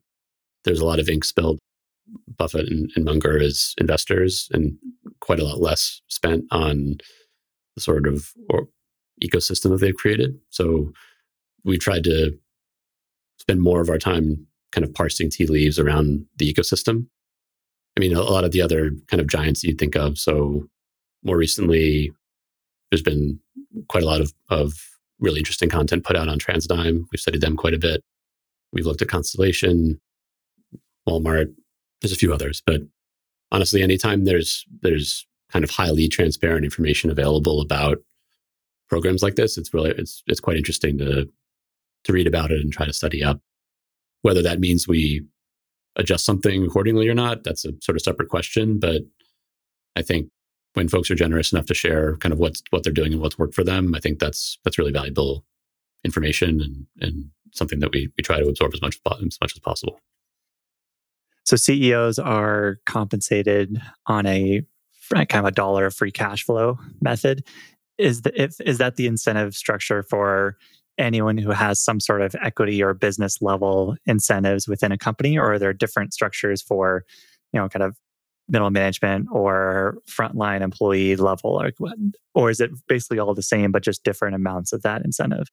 There's a lot of ink spilled Buffett and, and Munger as investors, and quite a lot less spent on the sort of ecosystem that they've created. So we tried to spend more of our time kind of parsing tea leaves around the ecosystem. I mean, a lot of the other kind of giants you'd think of. So more recently, there's been quite a lot of, of really interesting content put out on TransDigm. We've studied them quite a bit. We've looked at Constellation, Walmart, there's a few others, but honestly, anytime there's there's kind of highly transparent information available about programs like this, it's really it's it's quite interesting to to read about it and try to study up. Whether that means we adjust something accordingly or not, that's a sort of separate question. But I think when folks are generous enough to share kind of what's what they're doing and what's worked for them, I think that's that's really valuable information and and something that we we try to absorb as much as much as possible. So CEOs are compensated on a kind of a dollar free cash flow method. Is the, if, is that the incentive structure for anyone who has some sort of equity or business level incentives within a company, or are there different structures for, you know, kind of middle management or frontline employee level? Or, or is it basically all the same, but just different amounts of that incentive?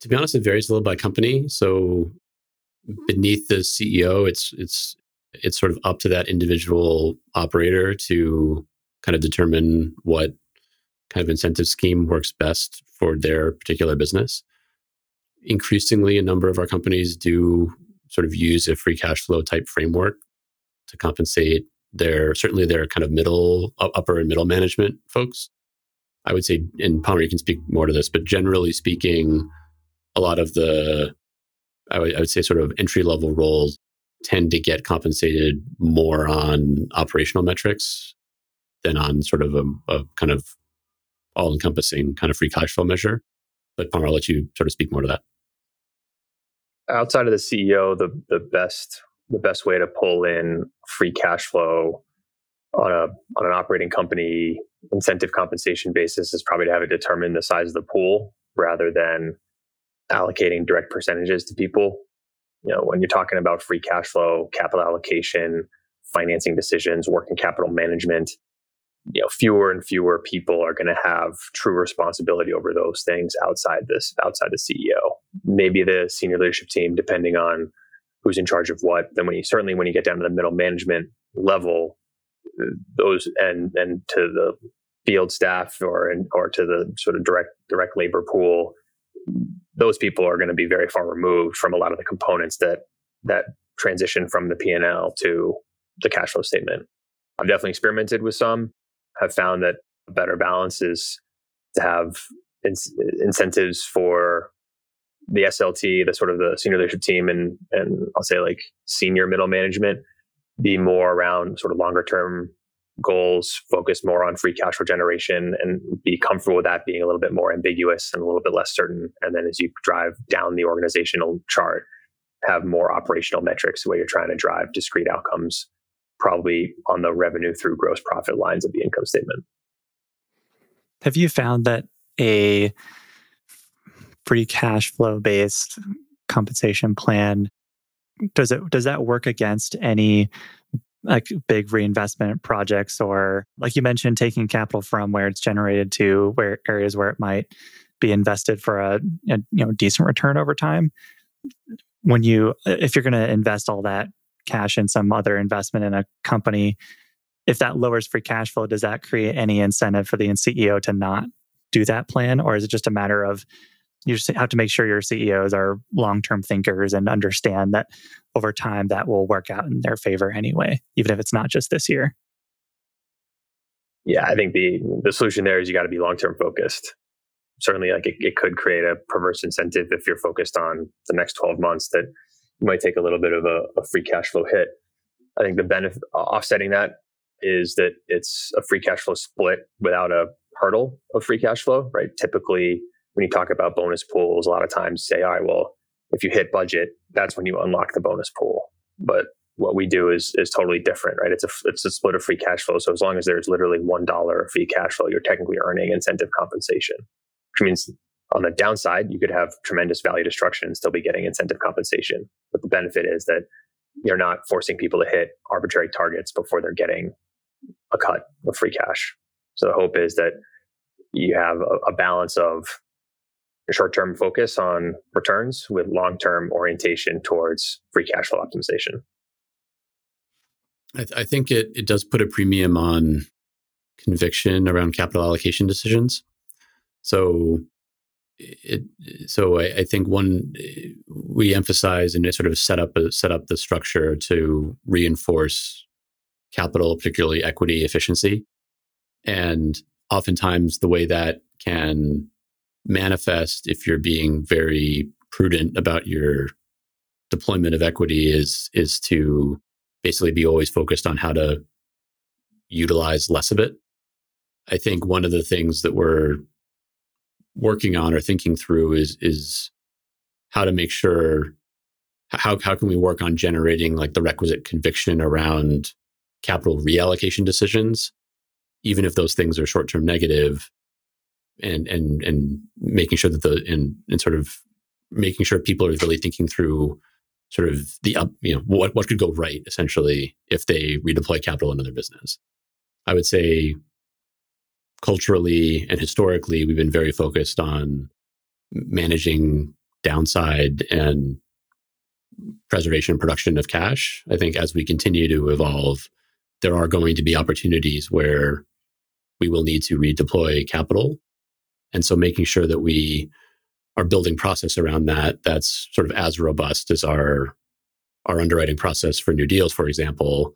To be honest, it varies a little by company. So beneath the CEO, it's it's it's sort of up to that individual operator to kind of determine what kind of incentive scheme works best for their particular business. Increasingly, a number of our companies do sort of use a free cash flow type framework to compensate their certainly their kind of middle upper and middle management folks. I would say, and Palmer, you can speak more to this, but generally speaking, a lot of the I would, would say sort of entry level roles tend to get compensated more on operational metrics than on sort of a, a kind of all encompassing kind of free cash flow measure. But Palmer, I'll let you sort of speak more to that. Outside of the CEO, the the best the best way to pull in free cash flow on a on an operating company incentive compensation basis is probably to have it determine the size of the pool rather than allocating direct percentages to people. You know, when you're talking about free cash flow, capital allocation, financing decisions, working capital management, you know, fewer and fewer people are going to have true responsibility over those things outside this, outside the CEO. Maybe the senior leadership team, depending on who's in charge of what. Then when you certainly when you get down to the middle management level, those and and to the field staff or or to the sort of direct direct labor pool, those people are going to be very far removed from a lot of the components that that transition from the P&L to the cash flow statement. I've definitely experimented with some have found that a better balance is to have in- incentives for the SLT, the sort of the senior leadership team, and and I'll say like senior middle management, be more around sort of longer term goals, focus more on free cash flow generation, and be comfortable with that being a little bit more ambiguous and a little bit less certain. And then as you drive down the organizational chart, have more operational metrics where you're trying to drive discrete outcomes probably on the revenue through gross profit lines of the income statement. Have you found that a free cash flow based compensation plan does it does that work against any like big reinvestment projects or like you mentioned taking capital from where it's generated to where areas where it might be invested for a, a you know decent return over time when you if you're going to invest all that cash in some other investment in a company, if that lowers free cash flow, does that create any incentive for the CEO to not do that plan? Or is it just a matter of you just have to make sure your CEOs are long term thinkers and understand that over time that will work out in their favor anyway, even if it's not just this year? Yeah, I think the the solution there is you got to be long term focused. Certainly, like it, it could create a perverse incentive if you're focused on the next 12 months that might take a little bit of a, a free cash flow hit. I think the benefit offsetting that is that it's a free cash flow split without a hurdle of free cash flow, right? Typically, when you talk about bonus pools, a lot of times say, all right, well, if you hit budget, that's when you unlock the bonus pool. But what we do is is totally different, right? It's a it's a split of free cash flow. So as long as there's literally one dollar of free cash flow, you're technically earning incentive compensation, which means on the downside, you could have tremendous value destruction and still be getting incentive compensation. But the benefit is that you're not forcing people to hit arbitrary targets before they're getting a cut of free cash. So the hope is that you have a, a balance of short term focus on returns with long term orientation towards free cash flow optimization. I, th- I, think it, it does put a premium on conviction around capital allocation decisions. So it, so I, I, think one we emphasize and sort of set up a, set up the structure to reinforce capital, particularly equity efficiency, and oftentimes the way that can manifest if you're being very prudent about your deployment of equity is is to basically be always focused on how to utilize less of it. I think one of the things that we're working on or thinking through is is how to make sure how how can we work on generating like the requisite conviction around capital reallocation decisions even if those things are short term negative and and and making sure that the and and sort of making sure people are really thinking through sort of the up, you know, what, what could go right essentially if they redeploy capital into their business. I would say culturally and historically, we've been very focused on managing downside and preservation and production of cash. I think as we continue to evolve, there are going to be opportunities where we will need to redeploy capital. And so making sure that we are building process around that that's sort of as robust as our our underwriting process for new deals, for example,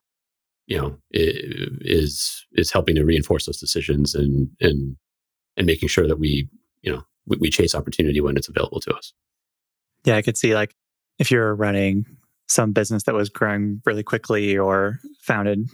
you know, is is helping to reinforce those decisions and and and making sure that we, you know, we, we chase opportunity when it's available to us. Yeah, I could see like if you're running some business that was growing really quickly or founded,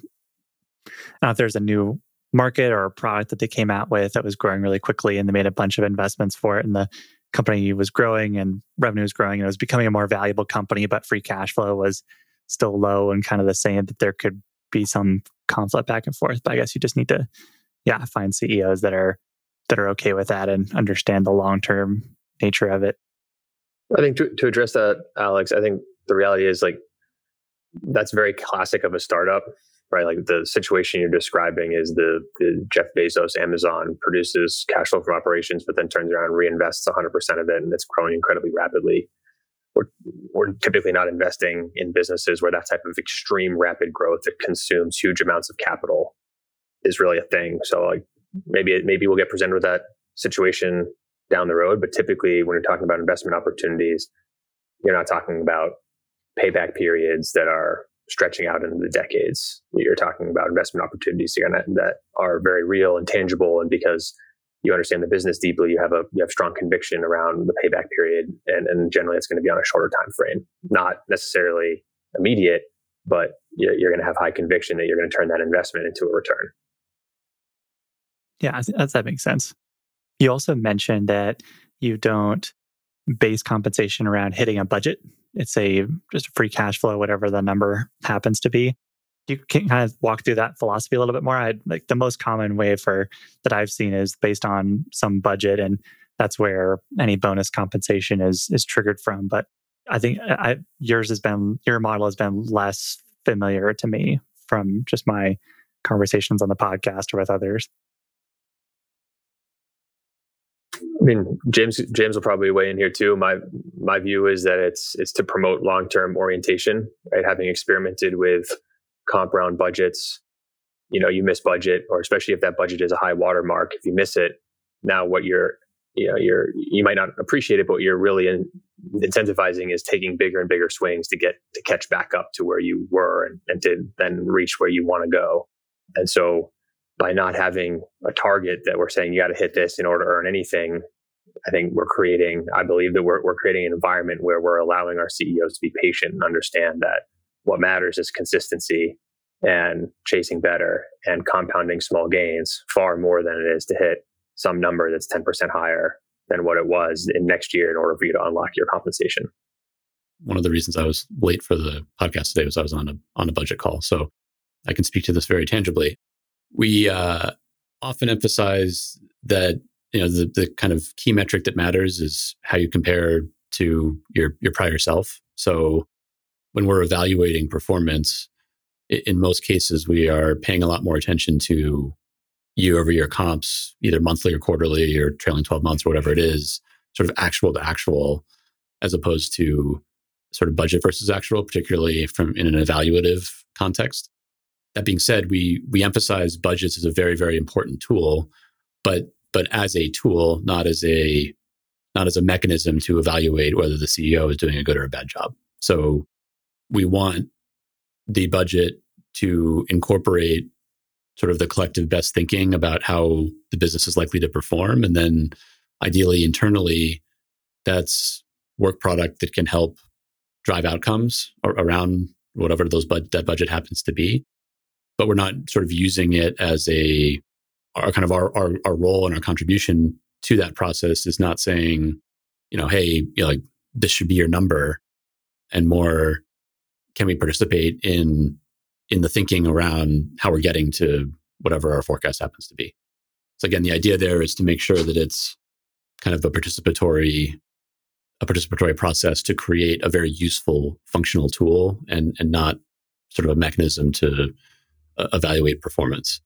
if there's a new market or a product that they came out with that was growing really quickly and they made a bunch of investments for it and the company was growing and revenue was growing and it was becoming a more valuable company, but free cash flow was still low and kind of the same that there could be some conflict back and forth. But I guess you just need to, yeah, find CEOs that are that are okay with that and understand the long term nature of it. I think to, to address that, Alex, I think the reality is like that's very classic of a startup, right? Like the situation you're describing is the, the Jeff Bezos Amazon produces cash flow from operations, but then turns around reinvests 100% of it, and it's growing incredibly rapidly. We're, we're typically not investing in businesses where that type of extreme rapid growth that consumes huge amounts of capital is really a thing. So like maybe maybe we'll get presented with that situation down the road. But typically, when you're talking about investment opportunities, you're not talking about payback periods that are stretching out into the decades. You're talking about investment opportunities that are very real and tangible, and because you understand the business deeply, you have a you have strong conviction around the payback period, and, and generally it's going to be on a shorter time frame, not necessarily immediate, but you're, going to have high conviction that you're going to turn that investment into a return. Yeah, that makes sense. You also mentioned that you don't base compensation around hitting a budget. It's a just a free cash flow, whatever the number happens to be. You can kind of walk through that philosophy a little bit more. I like the most common way for that I've seen is based on some budget, and that's where any bonus compensation is is triggered from. But I think uh, I, yours has been your model has been less familiar to me from just my conversations on the podcast or with others. I mean, James James will probably weigh in here too. My my view is that it's it's to promote long term orientation. Right, having experimented with comp round budgets, you know, you miss budget, or especially if that budget is a high watermark, if you miss it, now what you're you know you're you might not appreciate it, but you're really in, incentivizing is taking bigger and bigger swings to get to catch back up to where you were and, and to then reach where you want to go. And so by not having a target that we're saying you got to hit this in order to earn anything, I think we're creating, I believe that we're, we're creating an environment where we're allowing our CEOs to be patient and understand that what matters is consistency and chasing better and compounding small gains far more than it is to hit some number that's 10% higher than what it was in next year in order for you to unlock your compensation. One of the reasons I was late for the podcast today was I was on a on a budget call. So I can speak to this very tangibly we uh, often emphasize that you know the, the kind of key metric that matters is how you compare to your your prior self. So when we're evaluating performance, in most cases we are paying a lot more attention to year over year comps, either monthly or quarterly or trailing 12 months or whatever it is, sort of actual to actual, as opposed to sort of budget versus actual, particularly from in an evaluative context. That being said, we we emphasize budgets as a very very important tool, but but as a tool, not as a not as a mechanism to evaluate whether the CEO is doing a good or a bad job. So we want the budget to incorporate sort of the collective best thinking about how the business is likely to perform. And then ideally internally that's work product that can help drive outcomes around whatever those bud- that budget happens to be. But we're not sort of using it as a our kind of our, our, our role and our contribution to that process is not saying, you know, hey, you know, like this should be your number, and more, can we participate in in the thinking around how we're getting to whatever our forecast happens to be. So again, the idea there is to make sure that it's kind of a participatory a participatory process to create a very useful functional tool and, and not sort of a mechanism to uh, evaluate performance.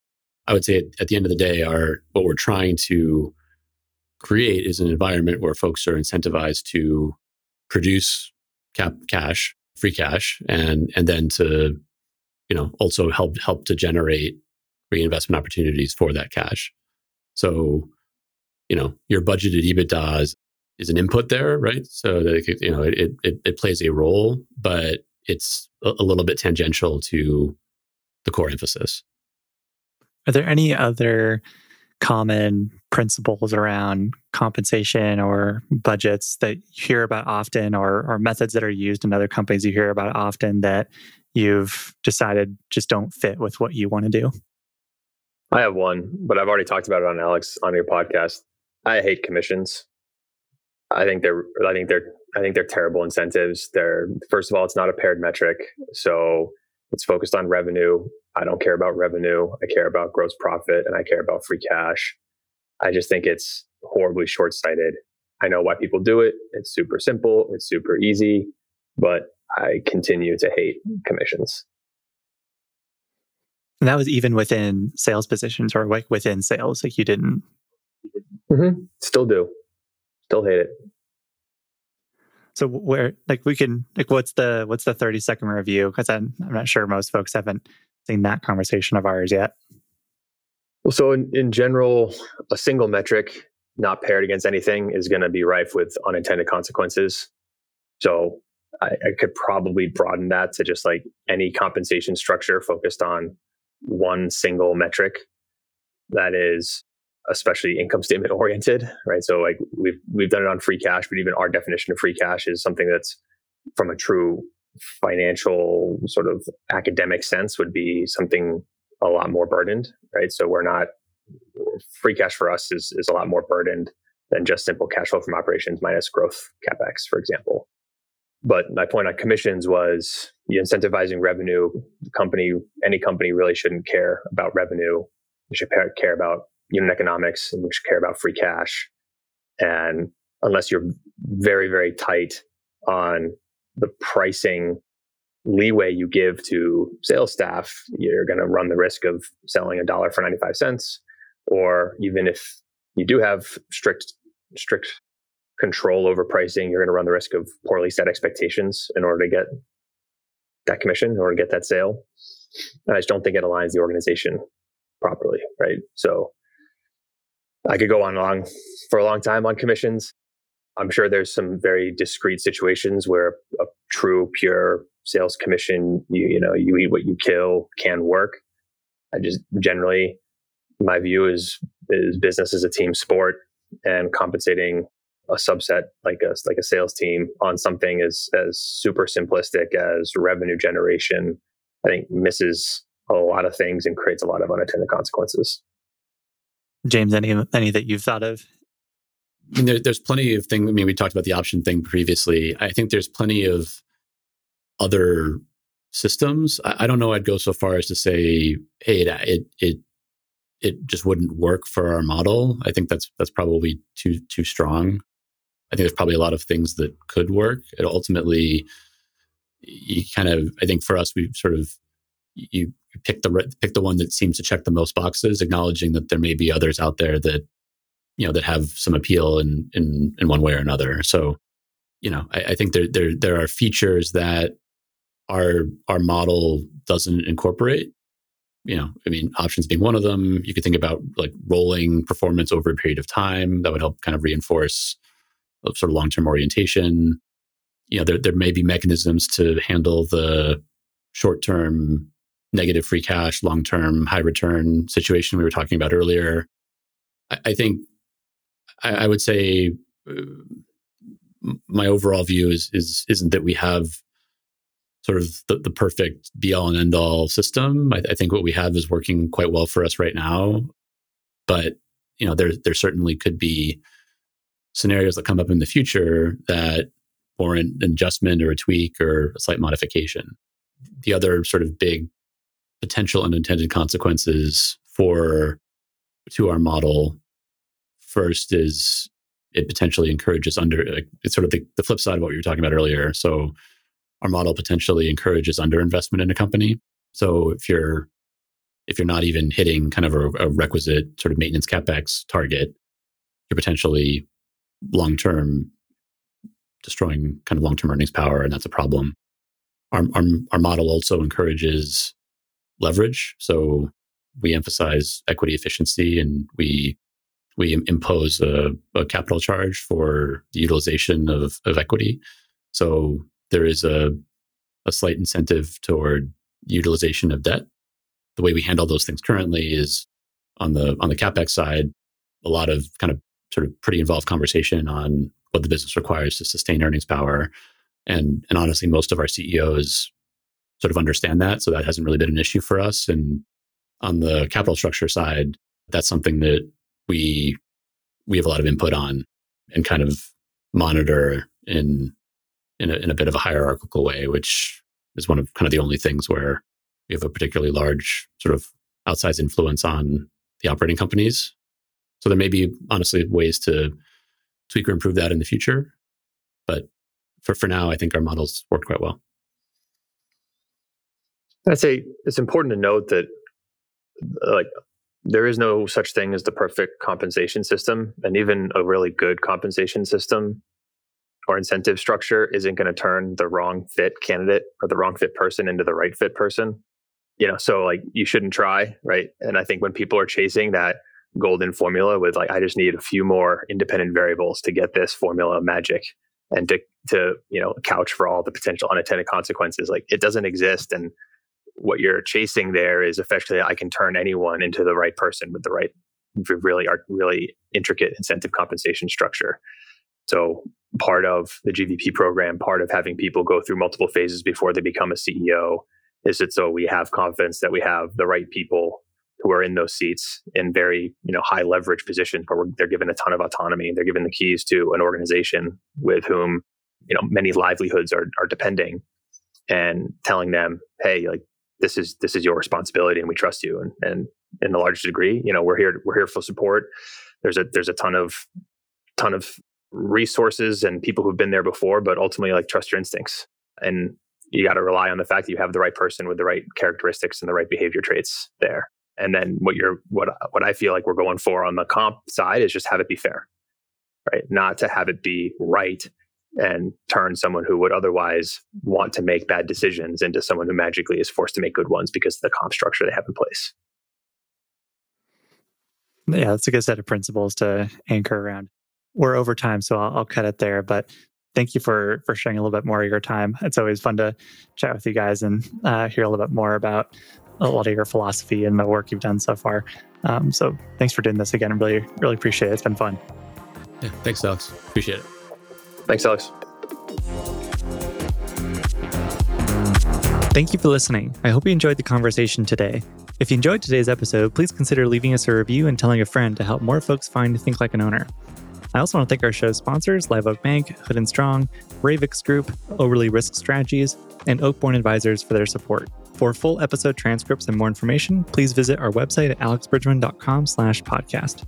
I would say at, the end of the day, our what we're trying to create is an environment where folks are incentivized to produce cap cash, free cash, and and then to you know also help help to generate reinvestment opportunities for that cash. So, you know, your budgeted EBITDA is, is an input there, right? So that you know it, it it plays a role, but it's a, a little bit tangential to the core emphasis. Are there any other common principles around compensation or budgets that you hear about often or, or methods that are used in other companies you hear about often that you've decided just don't fit with what you want to do? I have one, but I've already talked about it on Alex on your podcast. I hate commissions. I think they're I think they're I think they're terrible incentives. They're first of all, it's not a paired metric. So it's focused on revenue. I don't care about revenue. I care about gross profit and I care about free cash. I just think it's horribly short sighted. I know why people do it. It's super simple, it's super easy, but I continue to hate commissions. And that was even within sales positions or like within sales. Like you didn't. Mm-hmm. Still do. Still hate it. So where like we can like what's the what's the 30 second review? Because I'm I'm not sure most folks haven't seen that conversation of ours yet. Well, so in, in general, a single metric not paired against anything is going to be rife with unintended consequences. So I, I could probably broaden that to just like any compensation structure focused on one single metric that is especially income statement oriented, right? So like we've we've done it on free cash, but even our definition of free cash is something that's from a true financial sort of academic sense would be something a lot more burdened, right? So we're not free cash for us is is a lot more burdened than just simple cash flow from operations minus growth capex, for example. But my point on commissions was you incentivizing revenue. Company, any company really shouldn't care about revenue. You should care about unit economics and we care about free cash. And unless you're very, very tight on the pricing leeway you give to sales staff, you're going to run the risk of selling a dollar for 95 cents. Or even if you do have strict, strict control over pricing, you're going to run the risk of poorly set expectations in order to get that commission, or to get that sale. And I just don't think it aligns the organization properly, right? So I could go on long for a long time on commissions. I'm sure there's some very discrete situations where a true pure sales commission, you you know, you eat what you kill can work. I just generally my view is is business is a team sport and compensating a subset like a like a sales team on something as as super simplistic as revenue generation, I think misses a lot of things and creates a lot of unintended consequences. James, any any that you've thought of? I mean, there, there's plenty of things. I mean, we talked about the option thing previously. I think there's plenty of other systems. I, I don't know. I'd go so far as to say, hey, it, it it it just wouldn't work for our model. I think that's that's probably too too strong. I think there's probably a lot of things that could work. It ultimately, you kind of, I think for us, we sort of you pick the pick the one that seems to check the most boxes, acknowledging that there may be others out there that you know that have some appeal in in in one way or another. So, you know, I, I think there there there are features that our our model doesn't incorporate. You know, I mean, options being one of them. You could think about like rolling performance over a period of time that would help kind of reinforce uh, sort of long term orientation. You know, there there may be mechanisms to handle the short term negative free cash, long term high return situation we were talking about earlier. I, I think I, I, would say uh, my overall view is is isn't that we have sort of the, the perfect be all and end all system. I, I, think what we have is working quite well for us right now, but you know there there certainly could be scenarios that come up in the future that warrant an adjustment or a tweak or a slight modification. The other sort of big potential unintended consequences for to our model first is it potentially encourages under it's sort of the, the flip side of what you were talking about earlier. So our model potentially encourages underinvestment in a company. So if you're if you're not even hitting kind of a, a requisite sort of maintenance capex target, you're potentially long term destroying kind of long term earnings power, and that's a problem. Our, our, our model also encourages leverage, so we emphasize equity efficiency, and we we impose a, a capital charge for the utilization of, of equity. So there is a a slight incentive toward utilization of debt. The way we handle those things currently is on the on the capex side, a lot of kind of sort of pretty involved conversation on what the business requires to sustain earnings power. And and honestly, most of our CEOs sort of understand that. So that hasn't really been an issue for us. And on the capital structure side, that's something that we we have a lot of input on and kind of monitor in in a, in a bit of a hierarchical way, which is one of kind of the only things where we have a particularly large sort of outsized influence on the operating companies. So there may be honestly ways to tweak or improve that in the future. But for, for now, I think our models work quite well. I'd say it's important to note that like there is no such thing as the perfect compensation system. And even a really good compensation system or incentive structure isn't going to turn the wrong fit candidate or the wrong fit person into the right fit person. You know, so like you shouldn't try, right? And I think when people are chasing that golden formula with like I just need a few more independent variables to get this formula magic and to to you know couch for all the potential unintended consequences like it doesn't exist and what you're chasing there is effectively I can turn anyone into the right person with the right really really intricate incentive compensation structure. So part of the GVP program part of having people go through multiple phases before they become a CEO is that so we have confidence that we have the right people who are in those seats in very you know high leverage positions where they're given a ton of autonomy they're given the keys to an organization with whom you know many livelihoods are, are depending and telling them hey like this is this is your responsibility and we trust you. And and in the largest degree you know we're here we're here for support. There's a there's a ton of ton of resources and people who've been there before but ultimately like trust your instincts. And you got to rely on the fact that you have the right person with the right characteristics and the right behavior traits there. And then what you're what what I feel like we're going for on the comp side is just have it be fair, right? Not to have it be right and turn someone who would otherwise want to make bad decisions into someone who magically is forced to make good ones because of the comp structure they have in place. Yeah, that's a good set of principles to anchor around. We're over time, so I'll, I'll cut it there. But thank you for for sharing a little bit more of your time. It's always fun to chat with you guys and uh, hear a little bit more about a lot of your philosophy and the work you've done so far. Um, so thanks for doing this again. I really, really appreciate it. It's been fun. Yeah, thanks, Alex. Appreciate it. Thanks, Alex. Thank you for listening. I hope you enjoyed the conversation today. If you enjoyed today's episode, please consider leaving us a review and telling a friend to help more folks find Think Like an Owner. I also want to thank our show's sponsors, Live Oak Bank, Hood and Strong, Ravix Group, Oberle Risk Strategies, and Oakborn Advisors for their support. For full episode transcripts and more information, please visit our website at alexbridgman.com slash podcast.